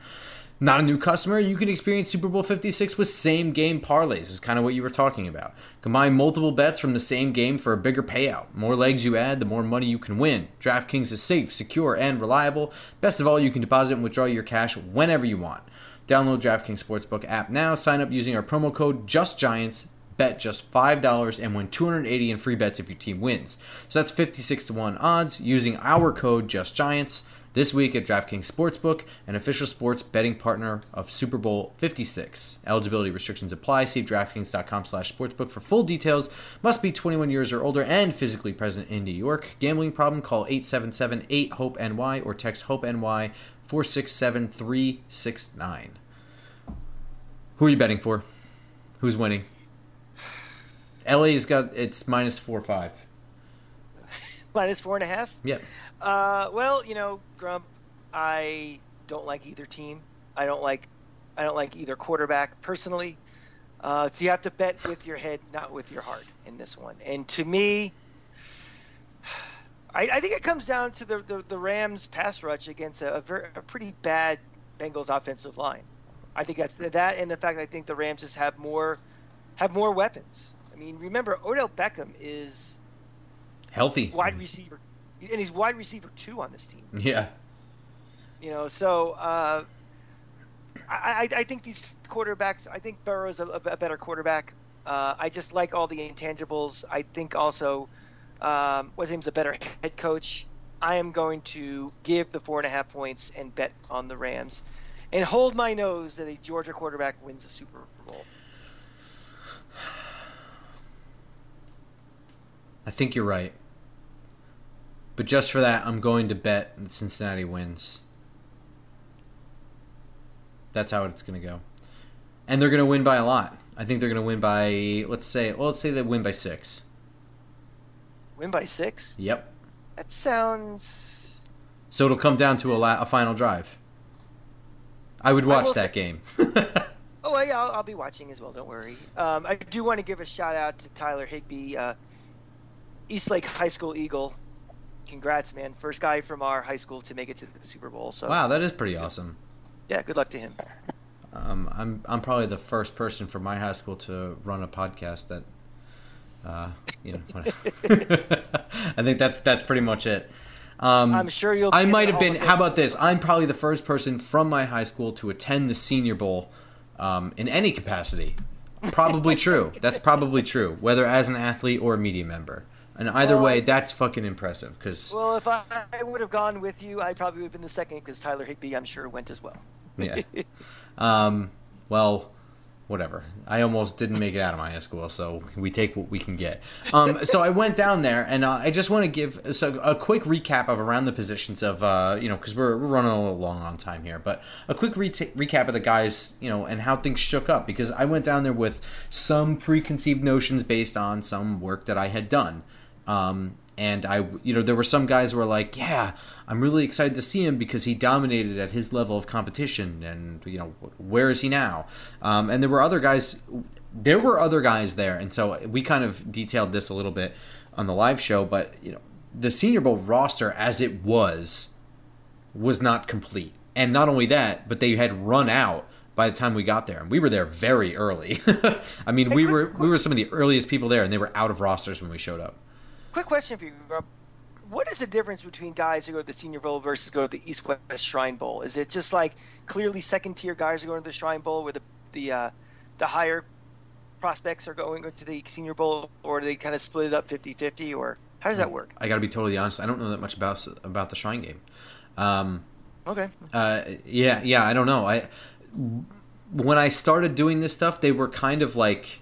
Not a new customer, you can experience Super Bowl 56 with same game parlays, is kind of what you were talking about. Combine multiple bets from the same game for a bigger payout. More legs you add, the more money you can win. DraftKings is safe, secure, and reliable. Best of all, you can deposit and withdraw your cash whenever you want. Download DraftKings Sportsbook app now, sign up using our promo code JUSTGIANTS, bet just $5 and win 280 in free bets if your team wins. So that's 56 to 1 odds using our code JUSTGIANTS this week at DraftKings Sportsbook, an official sports betting partner of Super Bowl 56. Eligibility restrictions apply. See DraftKings.com slash sportsbook for full details. Must be 21 years or older and physically present in New York. Gambling problem? Call 877-8-HOPE-NY or text HOPE-NY 467-369. Who are you betting for? Who's winning? LA's got it's minus four five. minus four and a half? Yep. Uh, well, you know, Grump, I don't like either team. I don't like, I don't like either quarterback personally. Uh, so you have to bet with your head, not with your heart, in this one. And to me, I, I think it comes down to the, the, the Rams' pass rush against a, a, very, a pretty bad Bengals offensive line. I think that's that, and the fact that I think the Rams just have more have more weapons. I mean, remember Odell Beckham is healthy wide receiver and he's wide receiver two on this team. Yeah. You know, so uh, I, I think these quarterbacks. I think Burrow's a, a better quarterback. Uh, I just like all the intangibles. I think also um, Wazim's a better head coach. I am going to give the four and a half points and bet on the Rams, and hold my nose that a Georgia quarterback wins the Super Bowl. I think you're right. But just for that, I'm going to bet Cincinnati wins. That's how it's going to go. And they're going to win by a lot. I think they're going to win by, let's say, well, let's say they win by six. Win by six? Yep. That sounds. So it'll come down to a, la- a final drive. I would watch I that say- game. oh, yeah, I'll, I'll, be watching as well. Don't worry. Um, I do want to give a shout out to Tyler Higbee, uh, Eastlake High School Eagle congrats, man! First guy from our high school to make it to the Super Bowl. So wow, that is pretty awesome. Yeah, good luck to him. Um, I'm I'm probably the first person from my high school to run a podcast that, uh, you know, I think that's that's pretty much it. Um, I'm sure you'll. I might have been. How about this? I'm probably the first person from my high school to attend the Senior Bowl um, in any capacity. Probably true. That's probably true, whether as an athlete or a media member. And either well, way, that's fucking impressive. Because well, if I, I, would have gone with you, I probably would have been the second because Tyler Higbee, I'm sure, went as well. yeah. Um. Well, whatever. I almost didn't make it out of my high school, so we take what we can get. Um. so I went down there, and uh, I just want to give so a quick recap of around the positions of uh you know because we're, we're running a little long on time here, but a quick re- recap of the guys you know and how things shook up because I went down there with some preconceived notions based on some work that I had done. Um, and I, you know, there were some guys who were like, "Yeah, I'm really excited to see him because he dominated at his level of competition." And you know, where is he now? Um, and there were other guys. There were other guys there, and so we kind of detailed this a little bit on the live show. But you know, the Senior Bowl roster as it was was not complete, and not only that, but they had run out by the time we got there, and we were there very early. I mean, we were we were some of the earliest people there, and they were out of rosters when we showed up. Quick question for you, Rob. What is the difference between guys who go to the Senior Bowl versus go to the East West Shrine Bowl? Is it just like clearly second tier guys are going to the Shrine Bowl, where the the uh, the higher prospects are going to the Senior Bowl, or do they kind of split it up 50-50, or how does that work? I got to be totally honest. I don't know that much about about the Shrine game. Um, Okay. Uh, yeah, yeah. I don't know. I when I started doing this stuff, they were kind of like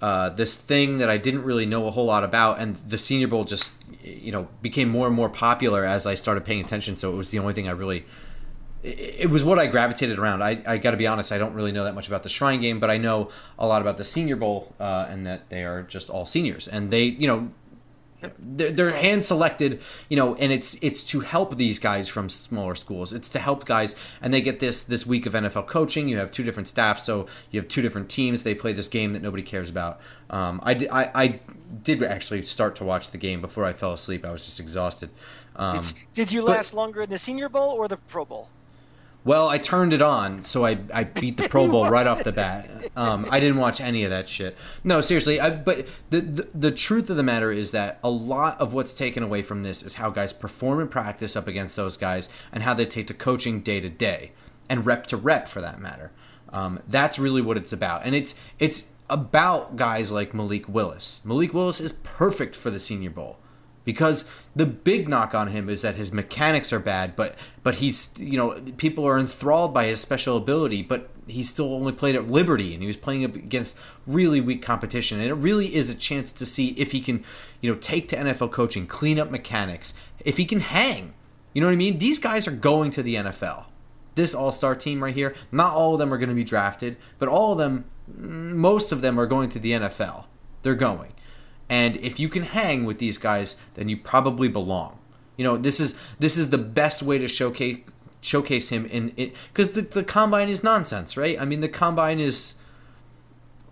uh, this thing that I didn't really know a whole lot about, and the Senior Bowl just you know became more and more popular as I started paying attention. So it was the only thing I really. It, was what I gravitated around. I, I got to be honest, I don't really know that much about the Shrine Game, but I know a lot about the Senior Bowl uh, and that they are just all seniors, and they you know they're, they're hand selected, you know, and it's it's to help these guys from smaller schools. It's to help guys, and they get this this week of NFL coaching. You have two different staff, so you have two different teams. They play this game that nobody cares about. Um, I, I, I did actually start to watch the game before I fell asleep. I was just exhausted. Um, did, did, you last but, longer in the Senior Bowl or the Pro Bowl? Well, I turned it on, so I, I beat the Pro Bowl right off the bat. Um, I didn't watch any of that shit. No, seriously. I, but the, the, the truth of the matter is that a lot of what's taken away from this is how guys perform in practice up against those guys, and how they take to coaching day to day, and rep to rep for that matter. Um, that's really what it's about, and it's it's about guys like Malik Willis. Malik Willis is perfect for the Senior Bowl because the big knock on him is that his mechanics are bad, but but he's you know people are enthralled by his special ability, but he still only played at Liberty and he was playing against really weak competition, and it really is a chance to see if he can you know take to NFL coaching, clean up mechanics, if he can hang. You know what I mean? These guys are going to the NFL. This All Star team right here, not all of them are going to be drafted, but all of them, mm, most of them are going to the NFL. They're going. And if you can hang with these guys, then you probably belong. You know, this is this is the best way to showcase showcase him in it because the, the combine is nonsense, right? I mean, the combine is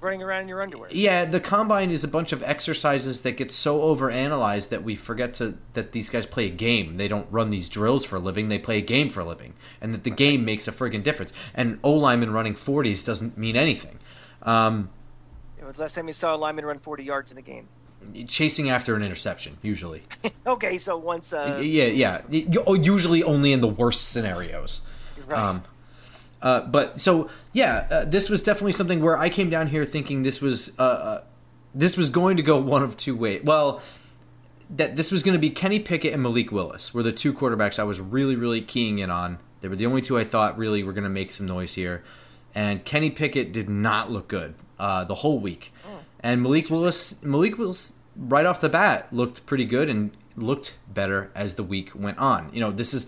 running around in your underwear. Yeah, the combine is a bunch of exercises that get so overanalyzed that we forget to that these guys play a game. They don't run these drills for a living; they play a game for a living, and that the game makes a friggin' difference. And O lineman running forties doesn't mean anything. Um, it was last time you saw a lineman run forty yards in the game chasing after an interception usually. okay, so once. Uh... Yeah, yeah. Oh, usually only in the worst scenarios. Right. Um, uh, but so yeah, uh, this was definitely something where I came down here thinking this was uh, uh this was going to go one of two ways. Well, that this was going to be Kenny Pickett and Malik Willis were the two quarterbacks I was really really keying in on. They were the only two I thought really were going to make some noise here, and Kenny Pickett did not look good uh, the whole week. Oh, and Malik Willis, Malik Willis right off the bat looked pretty good and looked better as the week went on. You know, this is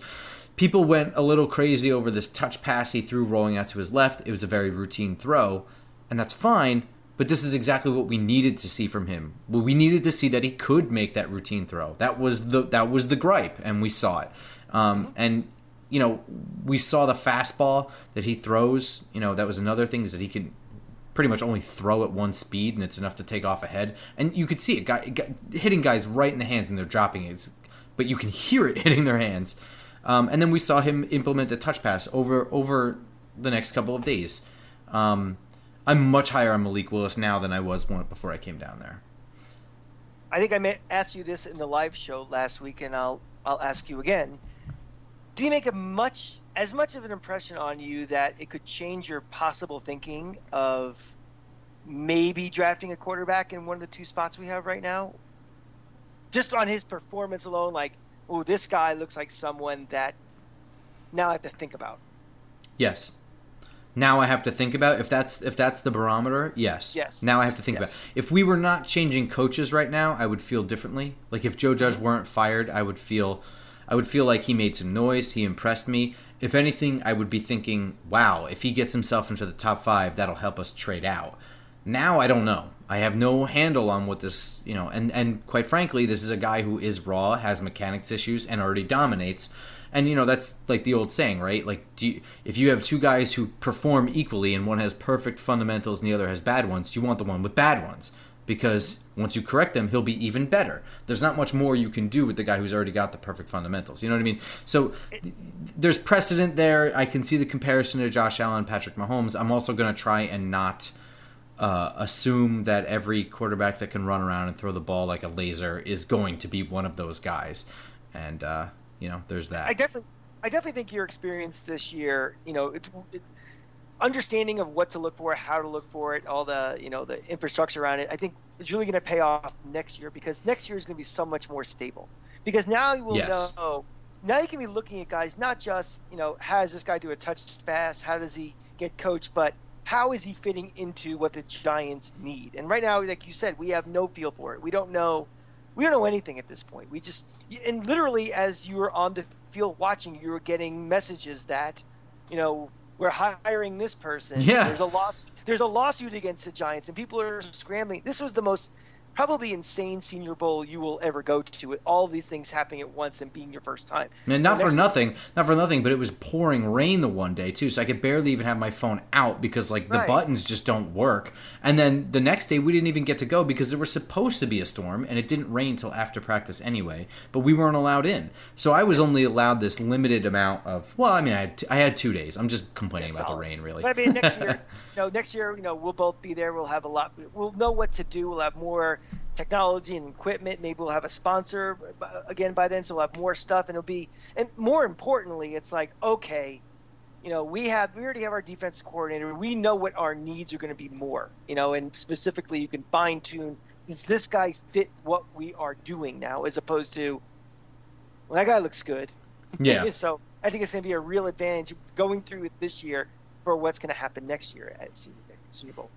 people went a little crazy over this touch pass he threw rolling out to his left. It was a very routine throw, and that's fine. But this is exactly what we needed to see from him. Well, we needed to see that he could make that routine throw. That was the that was the gripe, and we saw it. Um, mm-hmm. and you know, we saw the fastball that he throws. You know, that was another thing is that he can pretty much only throw at one speed, and it's enough to take off a head. And you could see it, guy, hitting guys right in the hands, and they're dropping it. But you can hear it hitting their hands. Um, and then we saw him implement the touch pass over over the next couple of days. Um, I'm much higher on Malik Willis now than I was before I came down there. I think I asked you this in the live show last week, and I'll I'll ask you again. Did he make a much as much of an impression on you that it could change your possible thinking of maybe drafting a quarterback in one of the two spots we have right now? Just on his performance alone, like, oh, this guy looks like someone that now I have to think about. Yes. Now I have to think about if that's if that's the barometer. Yes. Yes. Now I have to think yes. about if we were not changing coaches right now, I would feel differently. Like if Joe Judge weren't fired, I would feel I would feel like he made some noise. He impressed me. If anything, I would be thinking, wow, if he gets himself into the top five, that'll help us trade out. Now I don't know. I have no handle on what this, you know, and and quite frankly, this is a guy who is raw, has mechanics issues, and already dominates. And you know that's like the old saying, right? Like, you, if you have two guys who perform equally, and one has perfect fundamentals and the other has bad ones, you want the one with bad ones because once you correct them, he'll be even better. There's not much more you can do with the guy who's already got the perfect fundamentals. You know what I mean? So there's precedent there. I can see the comparison to Josh Allen, Patrick Mahomes. I'm also going to try and not uh, assume that every quarterback that can run around and throw the ball like a laser is going to be one of those guys. And uh, you know, there's that. I definitely, I definitely think your experience this year, you know, it, it understanding of what to look for, how to look for it, all the you know the infrastructure around it, I think is really going to pay off next year because next year is going to be so much more stable. Because now you will yes. know now you can be looking at guys not just you know how does this guy do a touch pass, how does he get coached, but how is he fitting into what the Giants need? And right now, like you said, we have no feel for it. We don't know. We don't know anything at this point. We just and literally, as you were on the field watching, you were getting messages that, you know, we're hiring this person. Yeah. There's a loss. There's a lawsuit against the Giants, and people are scrambling. This was the most probably insane Senior Bowl you will ever go to with all these things happening at once and being your first time. And not for nothing, not for nothing, but it was pouring rain the one day too, so I could barely even have my phone out because like the right. buttons just don't work. And then the next day we didn't even get to go because there was supposed to be a storm and it didn't rain till after practice anyway, but we weren't allowed in. So I was only allowed this limited amount of well, I mean I had t- I had 2 days. I'm just complaining That's about the rain really. But I mean next year, know, next year, you know, we'll both be there. We'll have a lot we'll know what to do. We'll have more technology and equipment. Maybe we'll have a sponsor uh, again by then, so we'll have more stuff, and it'll be. And more importantly, it's like okay, you know, we have we already have our defense coordinator. We know what our needs are going to be more. You know, and specifically, you can fine tune. Does this guy fit what we are doing now, as opposed to, well, that guy looks good. Yeah. so I think it's going to be a real advantage going through it this year for what's going to happen next year at Senior Bowl.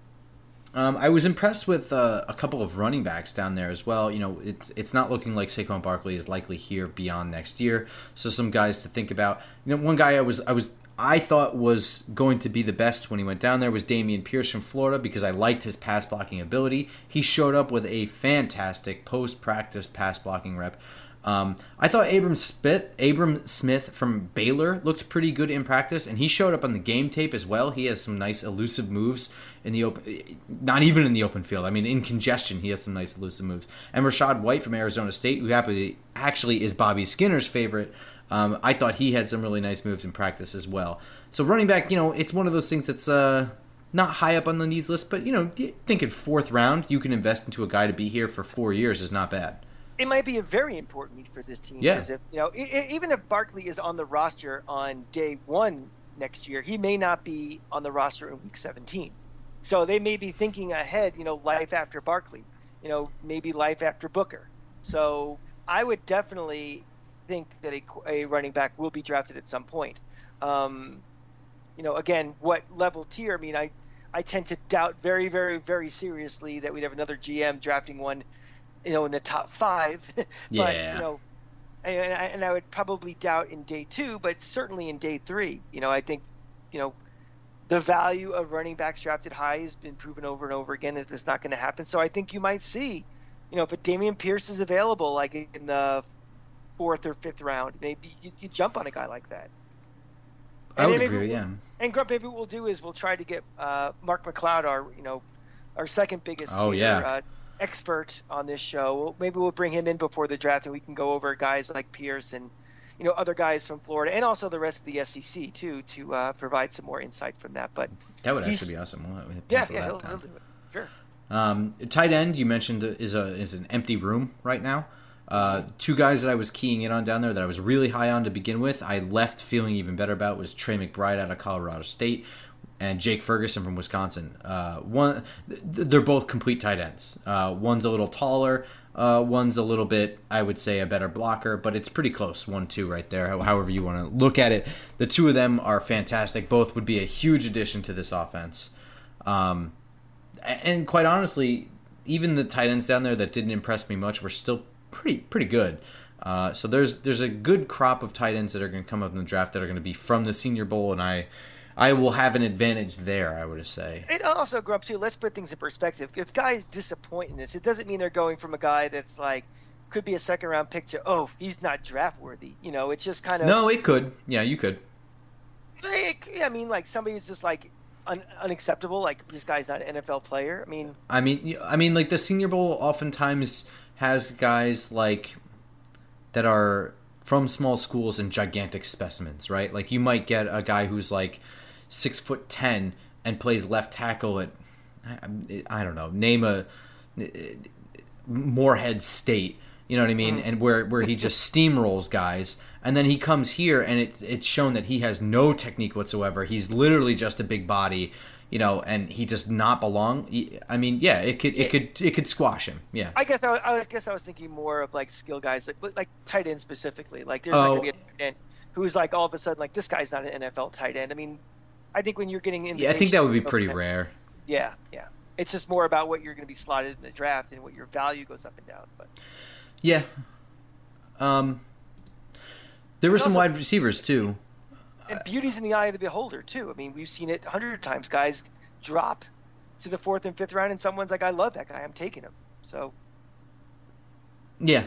Um, I was impressed with uh, a couple of running backs down there as well. You know, it's it's not looking like Saquon Barkley is likely here beyond next year. So some guys to think about. You know, one guy I was I was I thought was going to be the best when he went down there was Dameon Pierce from Florida because I liked his pass blocking ability. He showed up with a fantastic post practice pass blocking rep. Um, I thought Abram Smith, Abram Smith from Baylor looked pretty good in practice, and he showed up on the game tape as well. He has some nice elusive moves in the open, not even in the open field. I mean, in congestion, he has some nice elusive moves. And Rachaad White from Arizona State, who happily actually is Bobby Skinner's favorite. Um, I thought he had some really nice moves in practice as well. So running back, you know, it's one of those things that's uh, not high up on the needs list, but you know, thinking fourth round, you can invest into a guy to be here for four years is not bad it might be a very important need for this team. Yeah. Because if you know, it, even if Barkley is on the roster on day one next year, he may not be on the roster in week 17. So they may be thinking ahead. You know, life after Barkley. You know, maybe life after Booker. So I would definitely think that a, a running back will be drafted at some point. Um, you know, again, what level tier? I mean, I I tend to doubt very, very, very seriously that we'd have another GM drafting one you know, in the top five. but yeah. you know, and, and I would probably doubt in day two, but certainly in day three. You know, I think, you know, the value of running backs drafted high has been proven over and over again that it's not going to happen. So I think you might see, you know, if a Dameon Pierce is available, like in the fourth or fifth round, maybe you, you jump on a guy like that. And I would agree. We'll, yeah. And Grump, maybe what we'll do is we'll try to get uh, Mark McLeod, our you know, our second biggest. Oh yeah. Uh, expert on this show. Maybe we'll bring him in before the draft, and we can go over guys like Pierce and you know other guys from Florida, and also the rest of the SEC too, to uh, provide some more insight from that. But that would actually be awesome. We'll yeah, yeah, he'll, he'll, do it. Sure. Um, tight end, you mentioned is a is an empty room right now. Uh, two guys that I was keying in on down there that I was really high on to begin with, I left feeling even better about was Trey McBride out of Colorado State and Jake Ferguson from Wisconsin. Uh, one, they're both complete tight ends. Uh, one's a little taller. Uh, one's a little bit, I would say, a better blocker, but it's pretty close, one two right there. However you want to look at it, the two of them are fantastic. Both would be a huge addition to this offense. Um, and quite honestly, even the tight ends down there that didn't impress me much were still pretty pretty good. Uh, so there's there's a good crop of tight ends that are going to come up in the draft that are going to be from the Senior Bowl, and I I will have an advantage there. I would say. It also grew up too. Let's put things in perspective. If guys disappoint in this, it doesn't mean they're going from a guy that's like could be a second round pick to oh he's not draft worthy. You know, it's just kind of no. It could. Yeah, you could. I mean, like somebody's just like un- unacceptable. Like this guy's not an NFL player. I mean, I mean, I mean, like the Senior Bowl oftentimes has guys like that are from small schools and gigantic specimens, right? Like you might get a guy who's like six foot ten and plays left tackle at I, I don't know name a Morehead State. You know what I mean? Mm. And where where he just steamrolls guys, and then he comes here and it, it's shown that he has no technique whatsoever. He's literally just a big body. you know, and he does not belong. I mean, yeah, it could it could it could squash him. Yeah. I guess I, I guess I was thinking more of like skill guys, like like tight end specifically. Like there's oh. not gonna be a tight end who's like all of a sudden like this guy's not an NFL tight end. I mean, I think when you're getting in, yeah, I think that would be pretty rare. Yeah, yeah. It's just more about what you're going to be slotted in the draft and what your value goes up and down. But yeah, um, there were some also, wide receivers too. And beauty's in the eye of the beholder too. I mean, we've seen it a hundred times. Guys drop to the fourth and fifth round, and someone's like, "I love that guy. I'm taking him." So yeah,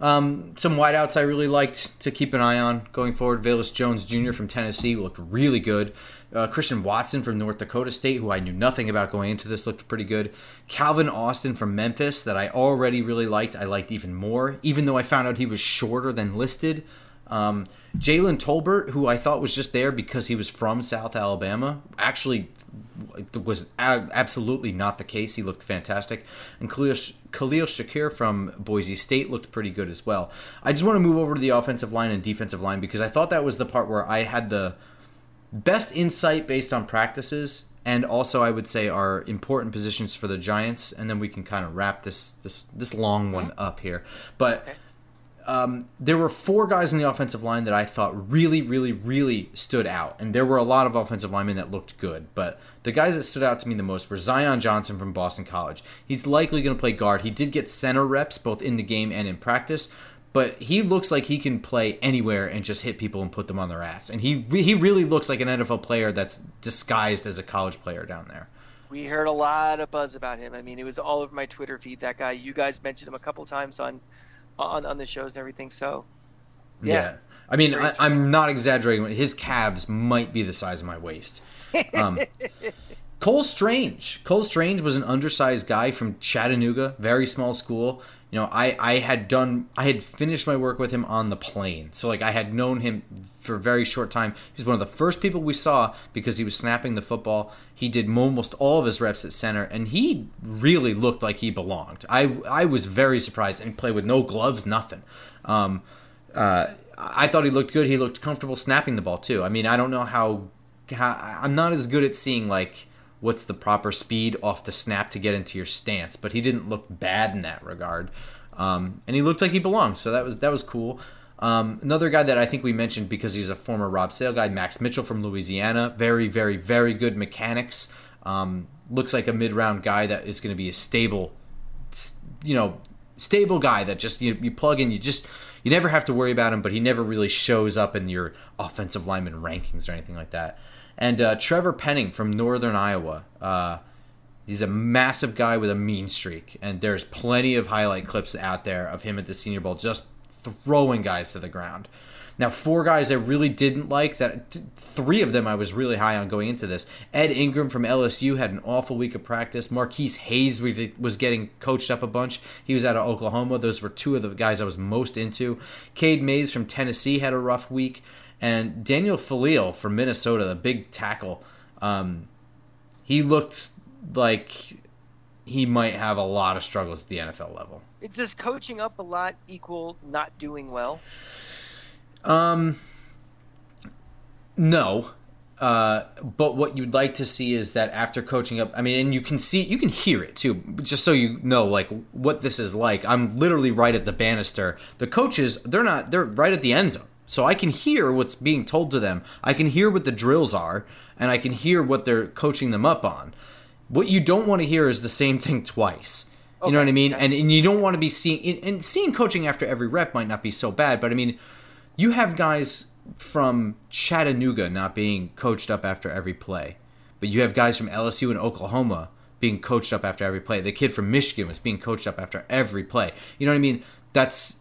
um, some wideouts I really liked to keep an eye on going forward. Velus Jones Jr. from Tennessee looked really good. Uh, Christian Watson from North Dakota State, who I knew nothing about going into this, looked pretty good. Calvin Austin from Memphis, that I already really liked, I liked even more, even though I found out he was shorter than listed. Um, Jalen Tolbert, who I thought was just there because he was from South Alabama, actually was absolutely not the case. He looked fantastic. And Khalil, Khalil Shakir from Boise State looked pretty good as well. I just want to move over to the offensive line and defensive line because I thought that was the part where I had the best insight based on practices and also I would say are important positions for the Giants and then we can kind of wrap this this this long one up here. But um, there were four guys in the offensive line that I thought really, really, really stood out. And there were a lot of offensive linemen that looked good. But the guys that stood out to me the most were Zion Johnson from Boston College. He's likely going to play guard. He did get center reps both in the game and in practice. But he looks like he can play anywhere and just hit people and put them on their ass. And he he really looks like an NFL player that's disguised as a college player down there. We heard a lot of buzz about him. I mean, it was all over my Twitter feed. That guy, you guys mentioned him a couple times on on on the shows and everything. So, yeah. yeah. I mean, I, am not exaggerating. His calves might be the size of my waist. Um, Cole Strange. Cole Strange was an undersized guy from Chattanooga, very small school. Know, I, I had done I had finished my work with him on the plane. So like I had known him for a very short time. He's one of the first people we saw because he was snapping the football. He did almost all of his reps at center and he really looked like he belonged. I I was very surprised and played with no gloves, nothing. Um, uh, I thought he looked good. He looked comfortable snapping the ball too. I mean, I don't know how, how I'm not as good at seeing like what's the proper speed off the snap to get into your stance. But he didn't look bad in that regard, um, and he looked like he belonged. So that was that was cool. Um, another guy that I think we mentioned because he's a former Rob Sale guy, Max Mitchell from Louisiana. Very, very, very good mechanics. Um, looks like a mid-round guy that is going to be a stable, you know, stable guy that just you, you plug in. You just you never have to worry about him, but he never really shows up in your offensive lineman rankings or anything like that. And uh, Trevor Penning from Northern Iowa. Uh, he's a massive guy with a mean streak, and there's plenty of highlight clips out there of him at the Senior Bowl just throwing guys to the ground. Now, four guys I really didn't like. That three of them I was really high on going into this. Ed Ingram from LSU had an awful week of practice. Marquis Hayes was getting coached up a bunch. He was out of Oklahoma. Those were two of the guys I was most into. Cade Mays from Tennessee had a rough week. And Daniel Faalele from Minnesota, the big tackle, um, he looked like he might have a lot of struggles at the NFL level. Does coaching up a lot equal not doing well? Um, no. Uh, but what you'd like to see is that after coaching up, I mean, and you can see, you can hear it too, just so you know, like what this is like. I'm literally right at the banister. The coaches, they're not, they're right at the end zone. So I can hear what's being told to them. I can hear what the drills are, and I can hear what they're coaching them up on. What you don't want to hear is the same thing twice. Okay. You know what I mean? And, and you don't want to be seeing and seeing coaching after every rep might not be so bad, but I mean, you have guys from Chattanooga not being coached up after every play, but you have guys from LSU and Oklahoma being coached up after every play. The kid from Michigan was being coached up after every play. You know what I mean? That's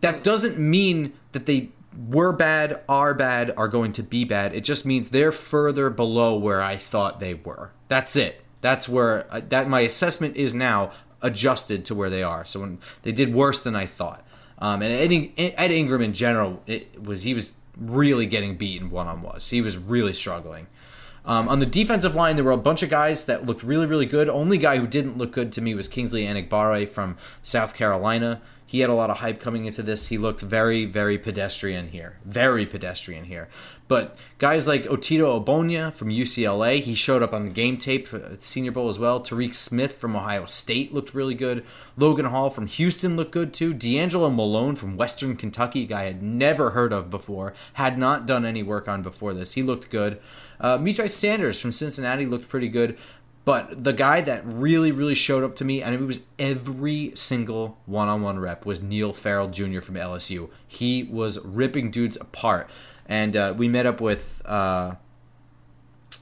that doesn't mean that they were bad, are bad, are going to be bad. It just means they're further below where I thought they were. That's it. That's where uh, that my assessment is now adjusted to where they are. So when they did worse than I thought. Um, and Ed, Ed Ingram in general, it was he was really getting beaten one on ones. He was really struggling. Um, on the defensive line, there were a bunch of guys that looked really, really good. Only guy who didn't look good to me was Kingsley Enagbare from South Carolina. He had a lot of hype coming into this. He looked very, very pedestrian here. Very pedestrian here. But guys like Otito Ogbonnia from UCLA, he showed up on the game tape for Senior Bowl as well. Tyreke Smith from Ohio State looked really good. Logan Hall from Houston looked good too. DeAngelo Malone from Western Kentucky, guy I had never heard of before, had not done any work on before this. He looked good. Uh, Myjai Sanders from Cincinnati looked pretty good. But the guy that really, really showed up to me, and it was every single one on one rep, was Neil Farrell Jr. from LSU. He was ripping dudes apart. And uh, we met up with, uh,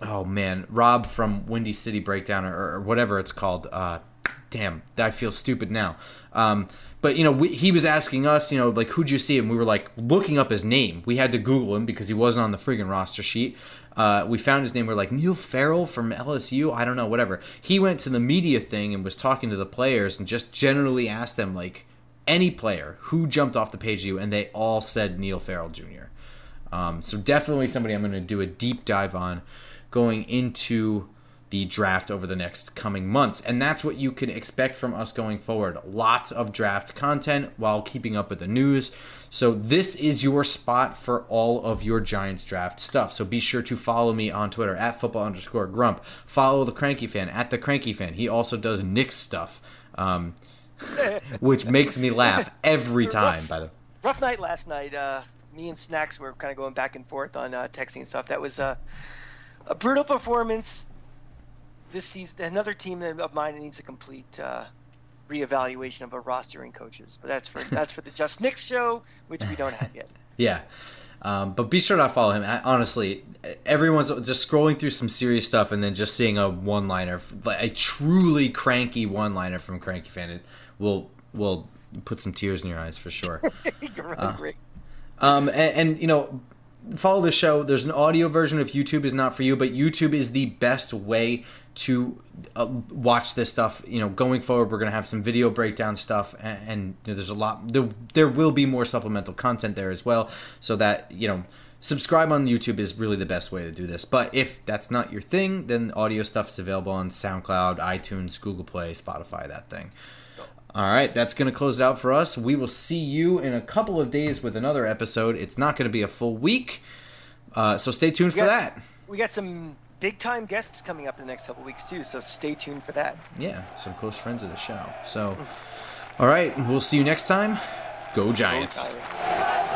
oh man, Rob from Windy City Breakdown, or, or whatever it's called. Uh, damn, I feel stupid now. Um, but you know, we, he was asking us, you know, like who'd you see? And we were like looking up his name. We had to Google him because he wasn't on the friggin' roster sheet. Uh, we found his name. We are like Neil Farrell from LSU. I don't know, whatever. He went to the media thing and was talking to the players and just generally asked them like any player who jumped off the page to you, and they all said Neil Farrell Jr. Um, so definitely somebody I'm going to do a deep dive on going into the draft over the next coming months. And that's what you can expect from us going forward. Lots of draft content while keeping up with the news. So this is your spot for all of your Giants draft stuff. So be sure to follow me on Twitter at football underscore grump. Follow the Cranky Fan at the Cranky Fan. He also does Nick stuff, um, which makes me laugh every time. Rough, by the rough night last night. Uh, me and Snacks were kind of going back and forth on uh, texting and stuff. That was uh, a brutal performance. This season, another team of mine needs a complete uh, reevaluation of a roster and coaches. But that's for that's for the Just Knicks show, which we don't have yet. yeah. Um, but be sure to follow him. Honestly, everyone's just scrolling through some serious stuff and then just seeing a one-liner, a truly cranky one-liner from Cranky Fan, will will put some tears in your eyes for sure. uh, great. Um, and, and you know, follow the show. There's an audio version if YouTube is not for you, but YouTube is the best way to uh, watch this stuff. You know, going forward, we're going to have some video breakdown stuff, and, and you know, there's a lot. There, there will be more supplemental content there as well, so that you know. Subscribe on YouTube is really the best way to do this. But if that's not your thing, then audio stuff is available on SoundCloud, iTunes, Google Play, Spotify, that thing. All right, that's going to close it out for us. We will see you in a couple of days with another episode. It's not going to be a full week, uh, so stay tuned we for got, that. We got some big time guests coming up in the next couple weeks too, so stay tuned for that. Yeah, some close friends of the show. So, mm. all right, we'll see you next time. Go Giants. Go Giants.